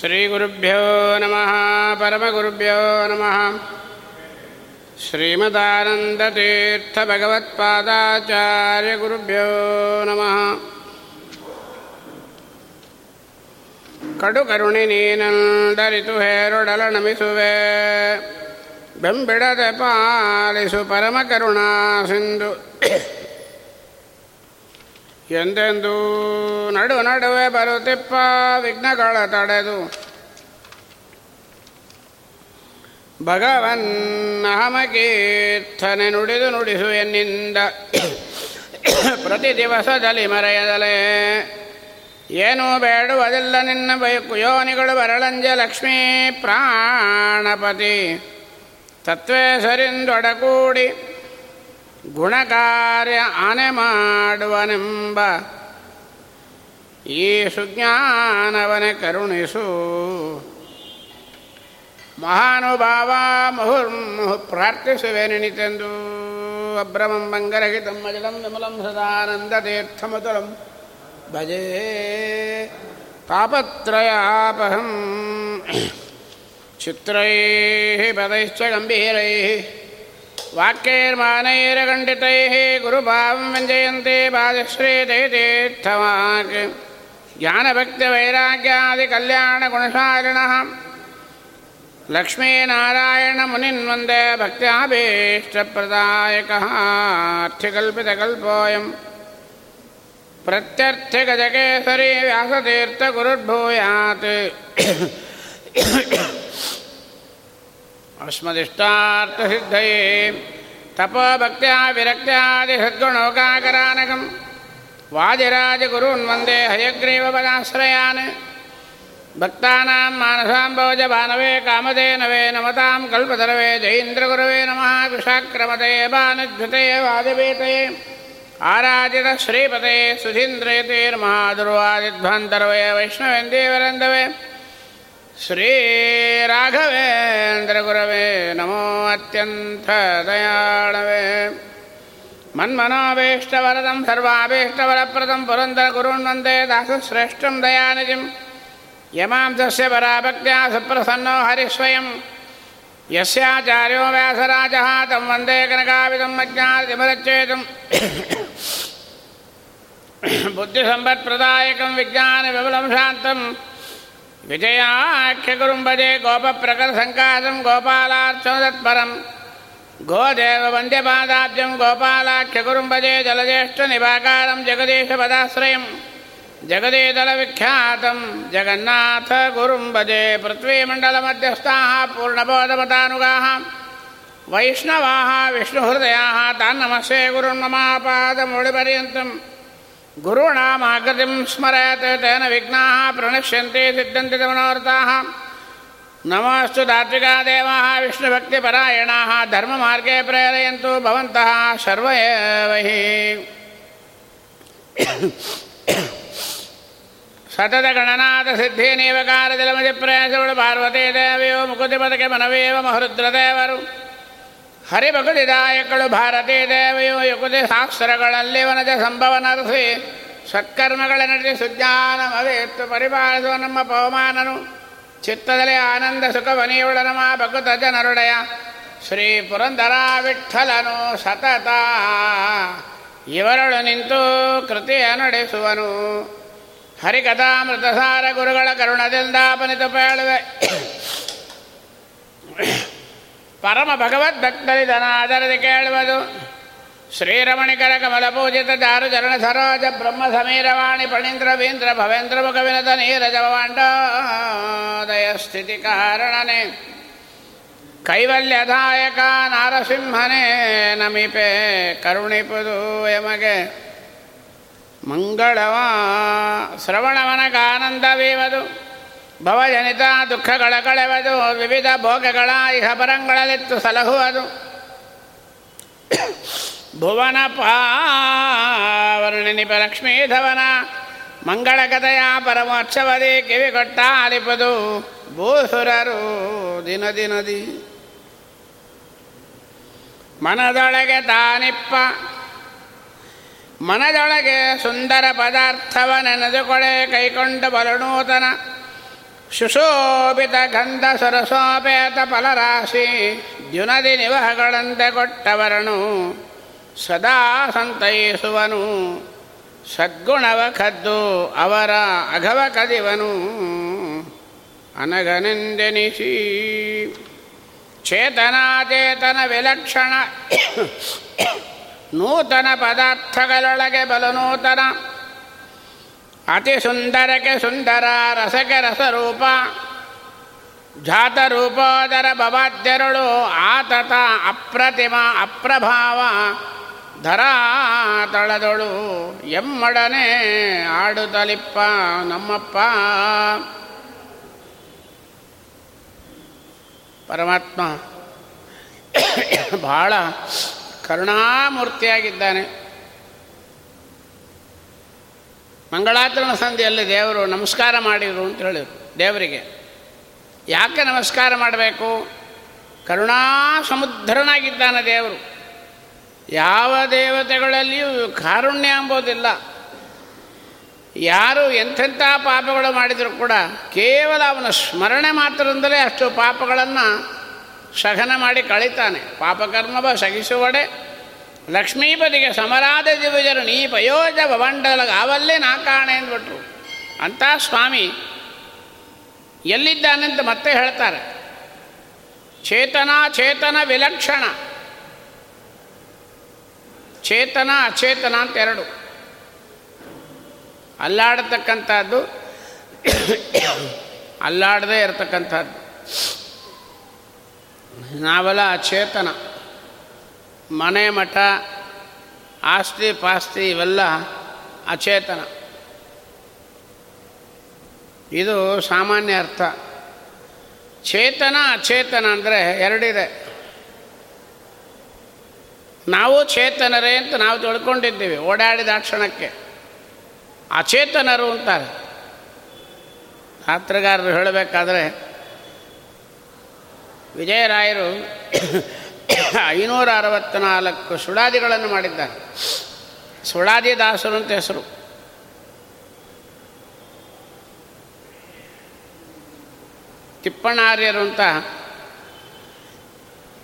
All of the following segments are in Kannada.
ಶ್ರೀಗುರುಭ್ಯೋ ನಮಃ, ಪರಮಗುರುಭ್ಯೋ ನಮಃ. ಶ್ರೀಮದಾನಂದತೀರ್ಥಭಗವತ್ಪಾದಾಚಾರ್ಯಗುರುಭ್ಯೋ ನಮಃ. ಕಡುಕರುಣಿ ನೀನಂದರಿತು ಹೇರೊಡಲ ನಮಿಸುವೆ ಬೆಂಬಿಡದೆ ಪಾಲಿಸು ಪರಮ ಕರುಣಾ ಸಿಂಧು. ಎಂದೆಂದೂ ನಡು ನಡುವೆ ಬರುತ್ತಿಪ್ಪ ವಿಘ್ನಗಳ ತಡೆದು. ಭಗವನ್ ಅಹಮಕೀರ್ಥನೆ ನುಡಿದು ನುಡಿಸು ಎನ್ನಿಂದ ಪ್ರತಿ ದಿವಸದಲ್ಲಿ ಮರೆಯದಲೇ. ಏನೂ ಬೇಡುವುದಿಲ್ಲ ನಿನ್ನ ಬಯಕು ಯೋನಿಗಳು ಬರಳಂಜ ಲಕ್ಷ್ಮೀ ಪ್ರಾಣಪತಿ. ತತ್ವೇಸರಿಂದೊಡಗೂಡಿ ಗುಣಕಾರ್ಯ ಆನೆ ಮಾಡುವನೆಂಬ ಈ ಸುಜ್ಞಾನವನೇ ಕರುಣಿಸು. ಮಹಾನುಭಾವ ಮುಹುರ್ಮುಹು ಪ್ರಾರ್ಥಿಸುವೆ ನೆನಿತೆಂದು ಅಭ್ರಮಂ ಬಂಗರಹಿತಂ ಮಜಲಂ ವಿಮಲಂ ಸದಾನಂದತೀರ್ಥಮತುಲಂ ಭಜೆ ತಾಪತ್ರಯಾಪಹಂ ಚಿತ್ರೈः ಪದೈಶ್ಚ ಗಂಭೀರೈः वाक्यैर्मानैरखण्डितैः गुरुभावं व्यञ्जयन्ते पादश्रीतैतीर्थमार्ग ज्ञानभक्तिवैराग्यादिकल्याणगुणशालिनः लक्ष्मीनारायण लक्ष्मीनारायणमुनिन्वन्दे भक्त्याभीष्टप्रदायकः अर्थ्यकल्पितकल्पोऽयम् प्रत्यर्थिगजकेसरी व्यासतीर्थगुरुर्भूयात्। अस्मदिष्टार्थसिद्धये तपोभक्त्या विरक्त्यादिहृद्गुणोकाकरानकम् वाजिराजगुरून् वंदे हयग्रीवपदाश्रयान्। भक्तानां मानसाम्बवज भानवे कामदे नवे नमतां कल्पतरवे जयीन्द्रगुरवे नमः न महाविशाक्रमदेवानुद्यते वादिबीते आराजितश्रीपते सुधीन्द्रयुतेनहादुर्वादिध्वन्तर्वे वैष्णवेन्दे वरन्दवे श्रीराघवेन्द्रगुरवे नमो अत्यन्तदयाणवे मन्मनोभीष्टवरदं सर्वाभीष्टवरप्रदं पुरन्दरगुरुन् वन्दे दासश्रेष्ठं दयानिजिम् ಯಮಾಂತಸ್ಯ ಪರಾಭಕ್ತ್ಯಾ ಸುಪ್ರಸನ್ನೋ ಹರಿಸ್ವಯಂ ಯಸ್ಯಾಚಾರ್ಯೋ ವ್ಯಾಸರಾಜಃ ತಂ ವಂದೇ ಕನಕಾವಿಧಂ ಅಜ್ಞಾತಿಮರಚ್ಛೇದಂ ಬುದ್ಧಿಸಂಪತ್ಪ್ರದಾಯಕಂ ವಿಜ್ಞಾನ ವಿಮಲಂ ಶಾಂತಂ ವಿಜಯಾಖ್ಯಗುರುಂಬಜೆ ಗೋಪಪ್ರಕರಸಂಕಾಸಂ ಗೋಪಾಲಾರ್ಚನದತ್ಪರಂ ಗೋದೇವ ವಂದ್ಯಪಾದಾಬ್ಜಂ ಗೋಪಾಲಾಖ್ಯಗುರುಂಬಜೆ ಜಲಜ್ಯೇಷ್ಠ ನಿಭಾಕಾರಂ ಜಗದೀಶ ಪದಾಶ್ರಯಂ जगदीशपदाश्रयं जगदीदलविख्यातं जगन्नाथगुरुं भजे पृथ्वीमण्डलमध्यस्थाः पूर्णबोधमतानुगाः। वैष्णवाः विष्णुहृदयाः तान्नमस्ये गुरुन्ममापादमुडिपर्यन्तम् गुरूणामाकृतिं स्मरयत्, तेन विघ्नाः प्रणश्यन्ते सिद्धन्ति मनोरथाः नमोऽस्तु दात्विका देवाः विष्णुभक्तिपरायणाः, धर्ममार्गे प्रेरयन्तु भवन्तः ಸತತ ಗಣನಾಥ ಸಿದ್ಧಿ ನೀವಕಾರ ಜಲಮಜಿ ಪ್ರಯಾಸಗಳು ಪಾರ್ವತಿ ದೇವಿಯೋ ಮುಕುತಿ ಮುಕುತಿಪದಕ್ಕೆ ಮನವೇವ ಮಹರುದ್ರ ದೇವರು ಹರಿಭಕುತಿದಾಯಕಳು ಭಾರತೀ ದೇವಿಯು ಯುಕುತಿ ಶಾಸ್ತ್ರಗಳಲ್ಲಿ ವನಜ ಸಂಭವ ನರಸಿ ಸತ್ಕರ್ಮಗಳ ನಟಿ ಸುಜ್ಞಾನಮವೇತ್ತು ಪರಿಪಾಲಿಸುವ ನಮ್ಮ ಪವಮಾನನು. ಚಿತ್ತದಲ್ಲಿ ಆನಂದ ಸುಖ ಸುಖವನಿಯುಳ ನಮ ಭಕುತ ಜನರುಡೆಯ. ಶ್ರೀ ಪುರಂದರ ವಿಠಲನು ಸತತ. ಇವರಳು ನಿಂತು ಕೃತಿಯ ನಡೆಸುವನು. ಹರಿಕಥಾಮೃತಸಾರ ಗುರುಗಳ ಕರುಣದಿಂದ ಪೇಳುವೆ. ಪರಮ ಭಗವದ್ಭಕ್ತರಿದನಾದರದಿ ಕೇಳುವುದು. ಶ್ರೀರಮಣಿಕರ ಕಮಲ ಪೂಜಿತ ಚಾರು ಚರಣ ಸರೋಜ ಬ್ರಹ್ಮ ಸಮೀರವಾಣಿ ಪಣೀಂದ್ರ ವೀಂದ್ರ ಭವೇಂದ್ರ ಮುಖವಿನದ ನೀರಜವಾಂಡೋದಯ ಸ್ಥಿತಿ ಕಾರಣನೆ. ಕೈವಲ್ಯದಾಯಕ ನಾರಸಿಂಹನೇ ನಮಿಪೆ ಕರುಣಿಪುದು ಎಮಗೆ ಮಂಗಳವ ಶ್ರವಣವನಗಾನಂದವೀವದು ಭವಜನಿತ ದುಃಖಗಳ ಕಳೆವದು, ವಿವಿಧ ಭೋಗಗಳ ಇಹ ಪರಂಗಳಲ್ಲಿತ್ತು ಸಲಹುವುದು. ಭುವನ ಪಾವರ್ಣಿನಿಪ ಲಕ್ಷ್ಮೀಧವನ ಮಂಗಳ ಕಥೆಯ ಪರಮೋತ್ಸವದಿ ಕಿವಿ ಕೊಟ್ಟ ಅಲಿಪದು ಭೂಸುರರು ದಿನ ದಿನದಿ. ಮನದೊಳಗೆ ತಾನಿಪ್ಪ ಮನದೊಳಗೆ ಸುಂದರ ಪದಾರ್ಥವ ನೆನೆದುಕೊಳೆ ಕೈಕೊಂಡ ಬಲನೂತನ ಶುಶೋಭಿತ ಗಂಧ ಸರಸೋಪೇತ ಫಲರಾಶಿ ದ್ಯುನದಿ ನಿವಹಗಳಂತೆ ಕೊಟ್ಟವರನು ಸದಾ ಸಂತೈಸುವನು. ಸದ್ಗುಣವ ಕದ್ದು ಅವರ ಅಘವ ಕದಿವನು. ಅನಘನೆಂದೆನಿಸಿ ಚೇತನಾಚೇತನ ವಿಲಕ್ಷಣ ನೂತನ ಪದಾರ್ಥಗಳೊಳಗೆ ಬಲು ನೂತನ. ಅತಿ ಸುಂದರಕ್ಕೆ ಸುಂದರ, ರಸಕ್ಕೆ ರಸರೂಪ, ಜಾತರೂಪೋದರ ಭವಾದ್ಯರುಳು, ಆತತ, ಅಪ್ರತಿಮ, ಅಪ್ರಭಾವ ಧರಾ ತಳದೊಳು ಎಮ್ಮಡನೆ ಆಡುತ್ತಲಿಪ್ಪ ನಮ್ಮಪ್ಪ. ಪರಮಾತ್ಮ ಬಹಳ ಕರುಣಾಮೂರ್ತಿಯಾಗಿದ್ದಾನೆ. ಮಂಗಳಾಚರಣ ಸಂಧಿಯಲ್ಲಿ ದೇವರು ನಮಸ್ಕಾರ ಮಾಡಿದರು ಅಂತ ಹೇಳಿದರು ದೇವರಿಗೆ. ಯಾಕೆ ನಮಸ್ಕಾರ ಮಾಡಬೇಕು? ಕರುಣಾ ಸಮುದ್ರನಾಗಿದ್ದಾನೆ ದೇವರು. ಯಾವ ದೇವತೆಗಳಲ್ಲಿಯೂ ಕಾರುಣ್ಯ ಎಂಬುದಿಲ್ಲ. ಯಾರು ಎಂಥೆಂಥ ಪಾಪಗಳು ಮಾಡಿದರೂ ಕೂಡ ಕೇವಲ ಅವನ ಸ್ಮರಣೆ ಮಾತ್ರದಿಂದಲೇ ಅಷ್ಟು ಪಾಪಗಳನ್ನು ಸಹನ ಮಾಡಿ ಕಳಿತಾನೆ. ಪಾಪಕರ್ಮವ ಶಗಿಸುವಡೆ. ಲಕ್ಷ್ಮೀಪತಿಗೆ ಸಮರಾದ ದಿವಜರು ನೀ ಪಯೋಜ ಭವಂಡಲ ಅವಲ್ಲೇ ನಾಕಾಣೆ ಅಂದ್ಬಿಟ್ರು ಅಂತ ಸ್ವಾಮಿ ಎಲ್ಲಿದ್ದಾನೆಂತ ಮತ್ತೆ ಹೇಳ್ತಾರೆ. ಚೇತನ ಚೇತನ ವಿಲಕ್ಷಣ. ಚೇತನ, ಅಚೇತನ ಅಂತ ಎರಡು. ಅಲ್ಲಾಡತಕ್ಕಂಥದ್ದು, ಅಲ್ಲಾಡದೇ ಇರತಕ್ಕಂಥದ್ದು. ನಾವೆಲ್ಲ ಅಚೇತನ ಮನೆ ಮಠ, ಆಸ್ತಿ ಪಾಸ್ತಿ ಇವೆಲ್ಲ ಅಚೇತನ. ಇದು ಸಾಮಾನ್ಯ ಅರ್ಥ. ಚೇತನ ಅಚೇತನ ಅಂದರೆ ಎರಡಿದೆ. ನಾವು ಚೇತನರೇ ಅಂತ ನಾವು ತಿಳ್ಕೊಂಡಿದ್ದೀವಿ ಓಡಾಡಿದ ಕ್ಷಣಕ್ಕೆ. ಅಚೇತನರು ಅಂತಾರೆ. ರಾತ್ರಿಗಾರರು ಹೇಳಬೇಕಾದ್ರೆ ವಿಜಯರಾಯರು ಐನೂರ ಅರವತ್ತ್ನಾಲ್ಕು ಸುಳಾದಿಗಳನ್ನು ಮಾಡಿದ್ದಾರೆ. ಸುಳಾದಿ ದಾಸರು ಅಂತ ಹೆಸರು. ತಿಪ್ಪಣ್ಣಾರ್ಯರು ಅಂತ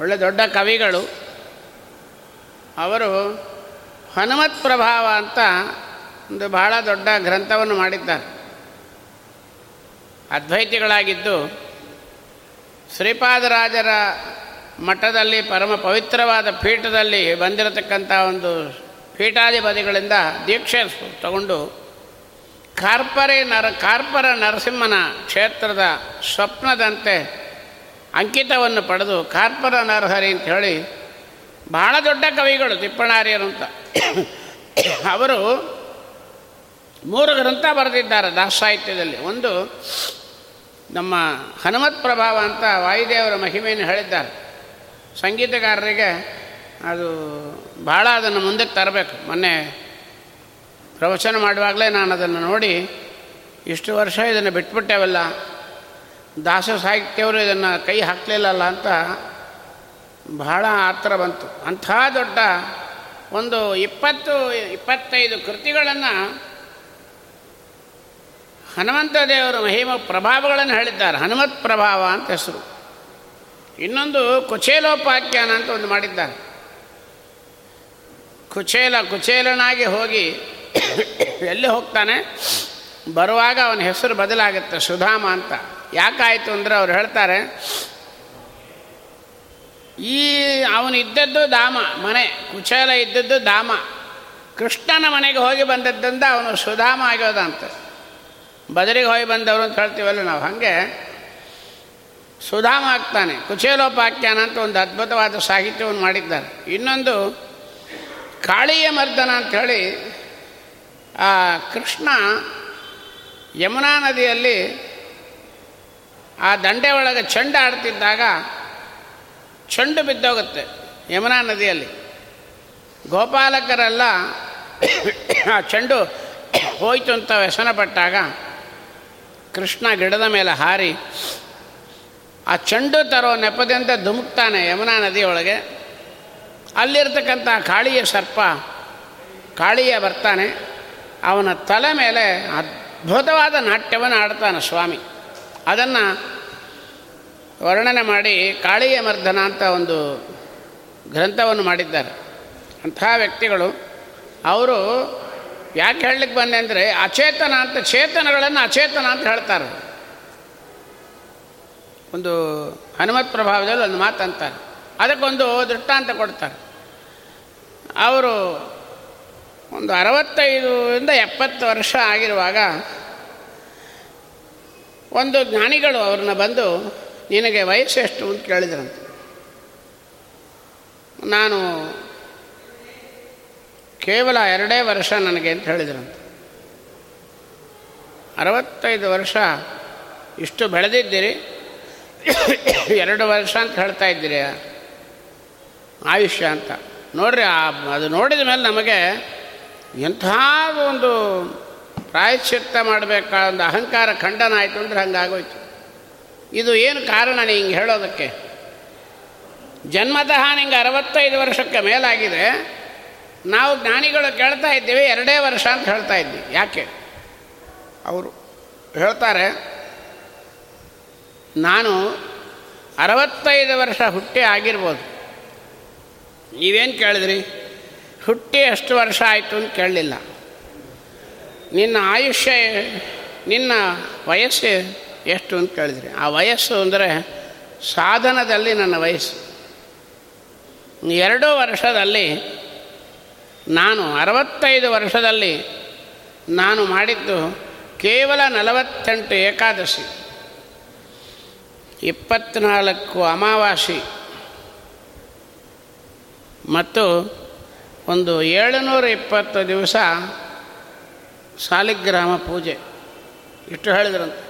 ಒಳ್ಳೆ ದೊಡ್ಡ ಕವಿಗಳು. ಅವರು ಹನುಮತ್ ಪ್ರಭಾವ ಅಂತ ಒಂದು ಬಹಳ ದೊಡ್ಡ ಗ್ರಂಥವನ್ನು ಮಾಡಿದ್ದಾರೆ. ಅದ್ವೈತಿಗಳಾಗಿದ್ದು ಶ್ರೀಪಾದರಾಜರ ಮಠದಲ್ಲಿ ಪರಮ ಪವಿತ್ರವಾದ ಪೀಠದಲ್ಲಿ ಬಂದಿರತಕ್ಕಂಥ ಒಂದು ಪೀಠಾಧಿಪತಿಗಳಿಂದ ದೀಕ್ಷೆ ತಗೊಂಡು ಕಾರ್ಪರೆ ನರ, ಕಾರ್ಪರ ನರಸಿಂಹನ ಕ್ಷೇತ್ರದ ಸ್ವಪ್ನದಂತೆ ಅಂಕಿತವನ್ನು ಪಡೆದು ಕಾರ್ಪರ ನರಹರಿ ಅಂತ ಹೇಳಿ ಬಹಳ ದೊಡ್ಡ ಕವಿಗಳು ತಿಪ್ಪಣಾರ್ಯರು ಅಂತ. ಅವರು ಮೂರು ಗ್ರಂಥ ಬರೆದಿದ್ದಾರೆ ದಾಸ ಸಾಹಿತ್ಯದಲ್ಲಿ. ಒಂದು ನಮ್ಮ ಹನುಮತ್ ಪ್ರಭಾವ ಅಂತ ವಾಯುದೇವರ ಮಹಿಮೆಯನ್ನು ಹೇಳಿದ್ದಾರೆ. ಸಂಗೀತಗಾರರಿಗೆ ಅದು ಭಾಳ ಅದನ್ನು ಮುಂದಕ್ಕೆ ತರಬೇಕು. ಮೊನ್ನೆ ಪ್ರವಚನ ಮಾಡುವಾಗಲೇ ನಾನು ಅದನ್ನು ನೋಡಿ ಇಷ್ಟು ವರ್ಷ ಇದನ್ನು ಬಿಟ್ಬಿಟ್ಟೇವಲ್ಲ, ದಾಸ ಸಾಹಿತ್ಯವರು ಇದನ್ನು ಕೈ ಹಾಕಲಿಲ್ಲಲ್ಲ ಅಂತ ಬಹಳ ಆತರ ಬಂತು. ಅಂಥ ದೊಡ್ಡ ಒಂದು ಇಪ್ಪತ್ತು, ಇಪ್ಪತ್ತೈದು ಕೃತಿಗಳನ್ನು ಹನುಮಂತ ದೇವರು ಮಹಿಮ ಪ್ರಭಾವಗಳನ್ನು ಹೇಳಿದ್ದಾರೆ. ಹನುಮತ್ ಪ್ರಭಾವ ಅಂತ ಹೆಸರು. ಇನ್ನೊಂದು ಕುಚೇಲೋಪಾಖ್ಯಾನ ಅಂತ ಒಂದು ಮಾಡಿದ್ದಾರೆ. ಕುಚೇಲ, ಕುಚೇಲನಾಗಿ ಹೋಗಿ ಎಲ್ಲಿ ಹೋಗ್ತಾನೆ? ಬರುವಾಗ ಅವನ ಹೆಸರು ಬದಲಾಗುತ್ತೆ, ಸುಧಾಮ ಅಂತ. ಯಾಕಾಯಿತು ಅಂದರೆ ಅವ್ರು ಹೇಳ್ತಾರೆ, ಈ ಅವನಿದ್ದದ್ದು ಧಾಮ, ಮನೆ, ಕುಚೇಲ ಇದ್ದದ್ದು ಧಾಮ. ಕೃಷ್ಣನ ಮನೆಗೆ ಹೋಗಿ ಬಂದದ್ದರಿಂದ ಅವನು ಸುಧಾಮ ಆಗ್ಯೋದಂತ ಬದರಿಗೆ ಹೋಗಿ ಬಂದವರು ಅಂತ ಹೇಳ್ತೀವಲ್ಲ ನಾವು. ಹಾಗೆ ಸುಧಾಮ ಆಗ್ತಾನೆ. ಕುಚೇಲೋಪಾಖ್ಯಾನ ಅಂತ ಒಂದು ಅದ್ಭುತವಾದ ಸಾಹಿತ್ಯವನ್ನು ಮಾಡಿದ್ದಾರೆ. ಇನ್ನೊಂದು ಕಾಳಿಯ ಮರ್ದನ ಹೇಳಿ, ಆ ಕೃಷ್ಣ ಯಮುನಾ ನದಿಯಲ್ಲಿ ಆ ದಂಡೆ ಒಳಗೆ ಚಂಡ ಆಡ್ತಿದ್ದಾಗ ಚೆಂಡು ಬಿದ್ದೋಗುತ್ತೆ ಯಮುನಾ ನದಿಯಲ್ಲಿ. ಗೋಪಾಲಕರೆಲ್ಲ ಆ ಚೆಂಡು ಹೋಯ್ತು ಅಂತ ವ್ಯಸನ ಪಟ್ಟಾಗ ಕೃಷ್ಣ ಗಿಡದ ಮೇಲೆ ಹಾರಿ ಆ ಚೆಂಡು ತರೋ ನೆಪದಿಂದ ಧುಮುಕ್ತಾನೆ ಯಮುನಾ ನದಿಯೊಳಗೆ ಅಲ್ಲಿರ್ತಕ್ಕಂಥ ಕಾಳಿಯ ಸರ್ಪ ಕಾಳಿಯ ಬರ್ತಾನೆ. ಅವನ ತಲೆ ಮೇಲೆ ಅದ್ಭುತವಾದ ನಾಟ್ಯವನ್ನು ಆಡ್ತಾನೆ ಸ್ವಾಮಿ. ಅದನ್ನು ವರ್ಣನೆ ಮಾಡಿ ಕಾಳಿಯ ಮರ್ದನ ಅಂತ ಒಂದು ಗ್ರಂಥವನ್ನು ಮಾಡಿದ್ದಾರೆ. ಅಂತಹ ವ್ಯಕ್ತಿಗಳು, ಅವರು ಯಾಕೆ ಹೇಳಲಿಕ್ಕೆ ಬಂದೆ ಅಂದರೆ ಅಚೇತನ ಅಂತ, ಚೇತನಗಳನ್ನು ಅಚೇತನ ಅಂತ ಹೇಳ್ತಾರೆ. ಒಂದು ಹನುಮತ್ ಪ್ರಭಾವದಲ್ಲಿ ಒಂದು ಮಾತು ಅಂತಾರೆ. ಅದಕ್ಕೊಂದು ದೃಷ್ಟಾಂತ ಕೊಡ್ತಾರೆ. ಅವರು ಒಂದು ಅರವತ್ತೈದರಿಂದ ಎಪ್ಪತ್ತು ವರ್ಷ ಆಗಿರುವಾಗ ಒಂದು ಜ್ಞಾನಿಗಳು ಅವ್ರನ್ನ ಬಂದು, ನಿನಗೆ ವಯಸ್ಸು ಎಷ್ಟು ಅಂತ ಕೇಳಿದ್ರಂತೆ. ನಾನು ಕೇವಲ ಎರಡೇ ವರ್ಷ ನನಗೆ ಅಂತ ಹೇಳಿದ್ರಂತ. ಅರವತ್ತೈದು ವರ್ಷ ಇಷ್ಟು ಬೆಳೆದಿದ್ದೀರಿ, ಎರಡು ವರ್ಷ ಅಂತ ಹೇಳ್ತಾ ಇದ್ದೀರಿ, ಆಯುಷ್ಯ ಅಂತ. ನೋಡ್ರಿ, ಆ ಅದು ನೋಡಿದ ಮೇಲೆ ನಮಗೆ ಎಂಥ ಒಂದು ಪ್ರಾಯಶ್ಚಿತ್ತ ಮಾಡಬೇಕಾದ ಒಂದು ಅಹಂಕಾರ ಖಂಡನ ಆಯಿತು ಅಂದರೆ ಹಂಗಾಗೋಯ್ತು. ಇದು ಏನು ಕಾರಣ ನೀ ಹಿಂಗೆ ಹೇಳೋದಕ್ಕೆ? ಜನ್ಮತಃ ನಿಂಗೆ ಅರವತ್ತೈದು ವರ್ಷಕ್ಕೆ ಮೇಲಾಗಿದೆ ನಾವು ಜ್ಞಾನಿಗಳು ಕೇಳ್ತಾ ಇದ್ದೀವಿ, ಎರಡೇ ವರ್ಷ ಅಂತ ಹೇಳ್ತಾ ಇದ್ವಿ. ಯಾಕೆ? ಅವರು ಹೇಳ್ತಾರೆ, ನಾನು ಅರವತ್ತೈದು ವರ್ಷ ಹುಟ್ಟಿ ಆಗಿರ್ಬೋದು. ನೀವೇನು ಕೇಳಿದ್ರಿ? ಹುಟ್ಟಿ ಎಷ್ಟು ವರ್ಷ ಆಯಿತು ಅಂತ ಕೇಳಲಿಲ್ಲ. ನಿನ್ನ ಆಯುಷ್ಯ ನಿನ್ನ ವಯಸ್ಸು ಎಷ್ಟು ಅಂತ ಕೇಳಿದ್ರಿ. ಆ ವಯಸ್ಸು ಅಂದರೆ ಸಾಧನದಲ್ಲಿ ನನ್ನ ವಯಸ್ಸು. ಎರಡು ವರ್ಷದಲ್ಲಿ ನಾನು ಅರವತ್ತೈದು ವರ್ಷದಲ್ಲಿ ನಾನು ಮಾಡಿದ್ದು ಕೇವಲ ನಲವತ್ತೆಂಟು ಏಕಾದಶಿ ಇಪ್ಪತ್ತ್ನಾಲ್ಕು ಅಮಾವಾಸಿ ಮತ್ತು ಒಂದು ಏಳುನೂರ ಇಪ್ಪತ್ತು ದಿವಸ ಸಾಲಿಗ್ರಾಮ ಪೂಜೆ. ಇಷ್ಟು ಹೇಳಿದ್ರಂತೆ.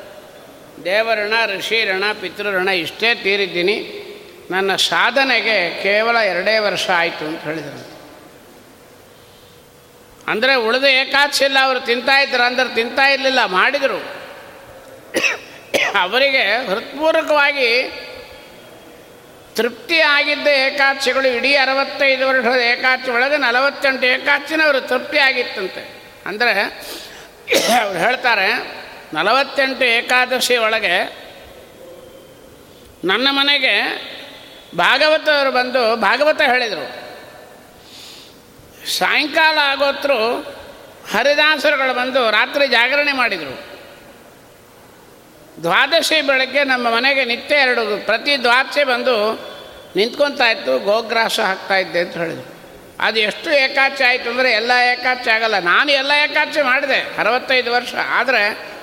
ದೇವಋಣ ಋಷಿಋಣ ಪಿತೃಋಣ ಇಷ್ಟೇ ತೀರಿದ್ದೀನಿ. ನನ್ನ ಸಾಧನೆಗೆ ಕೇವಲ ಎರಡೇ ವರ್ಷ ಆಯಿತು ಅಂತ ಹೇಳಿದ್ರಂತೆ. ಅಂದರೆ ಉಳಿದ ಏಕಾದಶಿಲ್ಲ ಅವರು ತಿಂತಾ ಇದ್ರು, ಅಂದ್ರೆ ತಿಂತಾ ಇರಲಿಲ್ಲ, ಮಾಡಿದರು. ಅವರಿಗೆ ಹೃತ್ಪೂರ್ವಕವಾಗಿ ತೃಪ್ತಿ ಆಗಿದ್ದ ಏಕಾದಶಿಗಳು ಇಡೀ ಅರವತ್ತೈದು ವರ್ಷದ ಏಕಾದಶಿ ಒಳಗೆ ನಲವತ್ತೆಂಟು ಏಕಾದಶಿನ ಅವರು ತೃಪ್ತಿ ಆಗಿತ್ತಂತೆ. ಅಂದರೆ ಅವ್ರು ಹೇಳ್ತಾರೆ, ನಲವತ್ತೆಂಟು ಏಕಾದಶಿ ಒಳಗೆ ನನ್ನ ಮನೆಗೆ ಭಾಗವತವರು ಬಂದು ಭಾಗವತ ಹೇಳಿದರು. ಸಾಯಂಕಾಲ ಆಗೋತ್ರು ಹರಿದಾಸರುಗಳು ಬಂದು ರಾತ್ರಿ ಜಾಗರಣೆ ಮಾಡಿದರು. ದ್ವಾದಶಿ ಬೆಳಗ್ಗೆ ನಮ್ಮ ಮನೆಗೆ ನಿತ್ಯ ಎರಡು ಪ್ರತಿ ದ್ವಾದಶಿ ಬಂದು ನಿಂತ್ಕೊತಾ ಇತ್ತು, ಗೋಗ್ರಾಸ ಹಾಕ್ತಾ ಇದ್ದೆ ಅಂತ ಹೇಳಿದರು. ಅದು ಎಷ್ಟು ಏಕಾಚಿ ಆಯಿತು ಅಂದರೆ ಎಲ್ಲ ಏಕಾಚಿ ಆಗಲ್ಲ. ನಾನು ಎಲ್ಲ ಏಕಾಚಿ ಮಾಡಿದೆ ಅರವತ್ತೈದು ವರ್ಷ. ಆದರೆ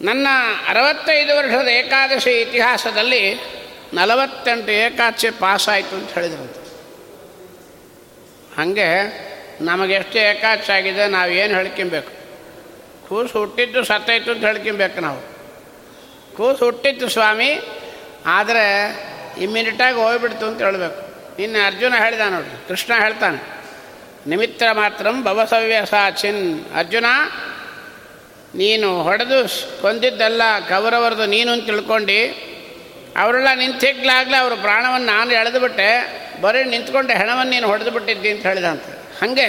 ನನ್ನ ಅರವತ್ತೈದು ವರ್ಷದ ಏಕಾದಶಿ ಇತಿಹಾಸದಲ್ಲಿ ನಲವತ್ತೆಂಟು ಏಕಾಚಿ ಪಾಸಾಯಿತು ಅಂತ ಹೇಳಿದ್ರು. ಹಾಗೆ ನಮಗೆ ಎಷ್ಟು ಏಕಾಚಿ ಆಗಿದೆ, ನಾವು ಏನು ಹೇಳ್ಕೊಬೇಕು ಕೂಸು ಹುಟ್ಟಿದ್ದು ಸತ್ತೈತು ಅಂತ ಹೇಳ್ಕೊಬೇಕು ನಾವು. ಕೂಸು ಹುಟ್ಟಿತ್ತು ಸ್ವಾಮಿ, ಆದರೆ ಇಮ್ಮಿಡಿಯಟಾಗಿ ಹೋಗ್ಬಿಡ್ತು ಅಂತ ಹೇಳಬೇಕು. ನಿನ್ನೆ ಅರ್ಜುನ ಹೇಳಿದ ನೋಡ್ರಿ, ಕೃಷ್ಣ ಹೇಳ್ತಾನೆ, ನಿಮಿತ್ತ ಮಾತ್ರ ಭವಸವ್ಯ ಸಾಚಿನ್. ಅರ್ಜುನ, ನೀನು ಹೊಡೆದು ಕೊಂದಿದ್ದೆಲ್ಲ ಕೌರವರದು ನೀನು ತಿಳ್ಕೊಂಡು ಅವರೆಲ್ಲ ನಿಂತಿಗ್ಲಾಗಲೇ ಅವ್ರ ಪ್ರಾಣವನ್ನು ನಾನು ಎಳೆದುಬಿಟ್ಟೆ ಬರೀ ನಿಂತ್ಕೊಂಡೆ, ಹೆಣವನ್ನು ನೀನು ಹೊಡೆದು ಬಿಟ್ಟಿದ್ದಿ ಅಂತ ಹೇಳಿದಂತೆ. ಹಾಗೆ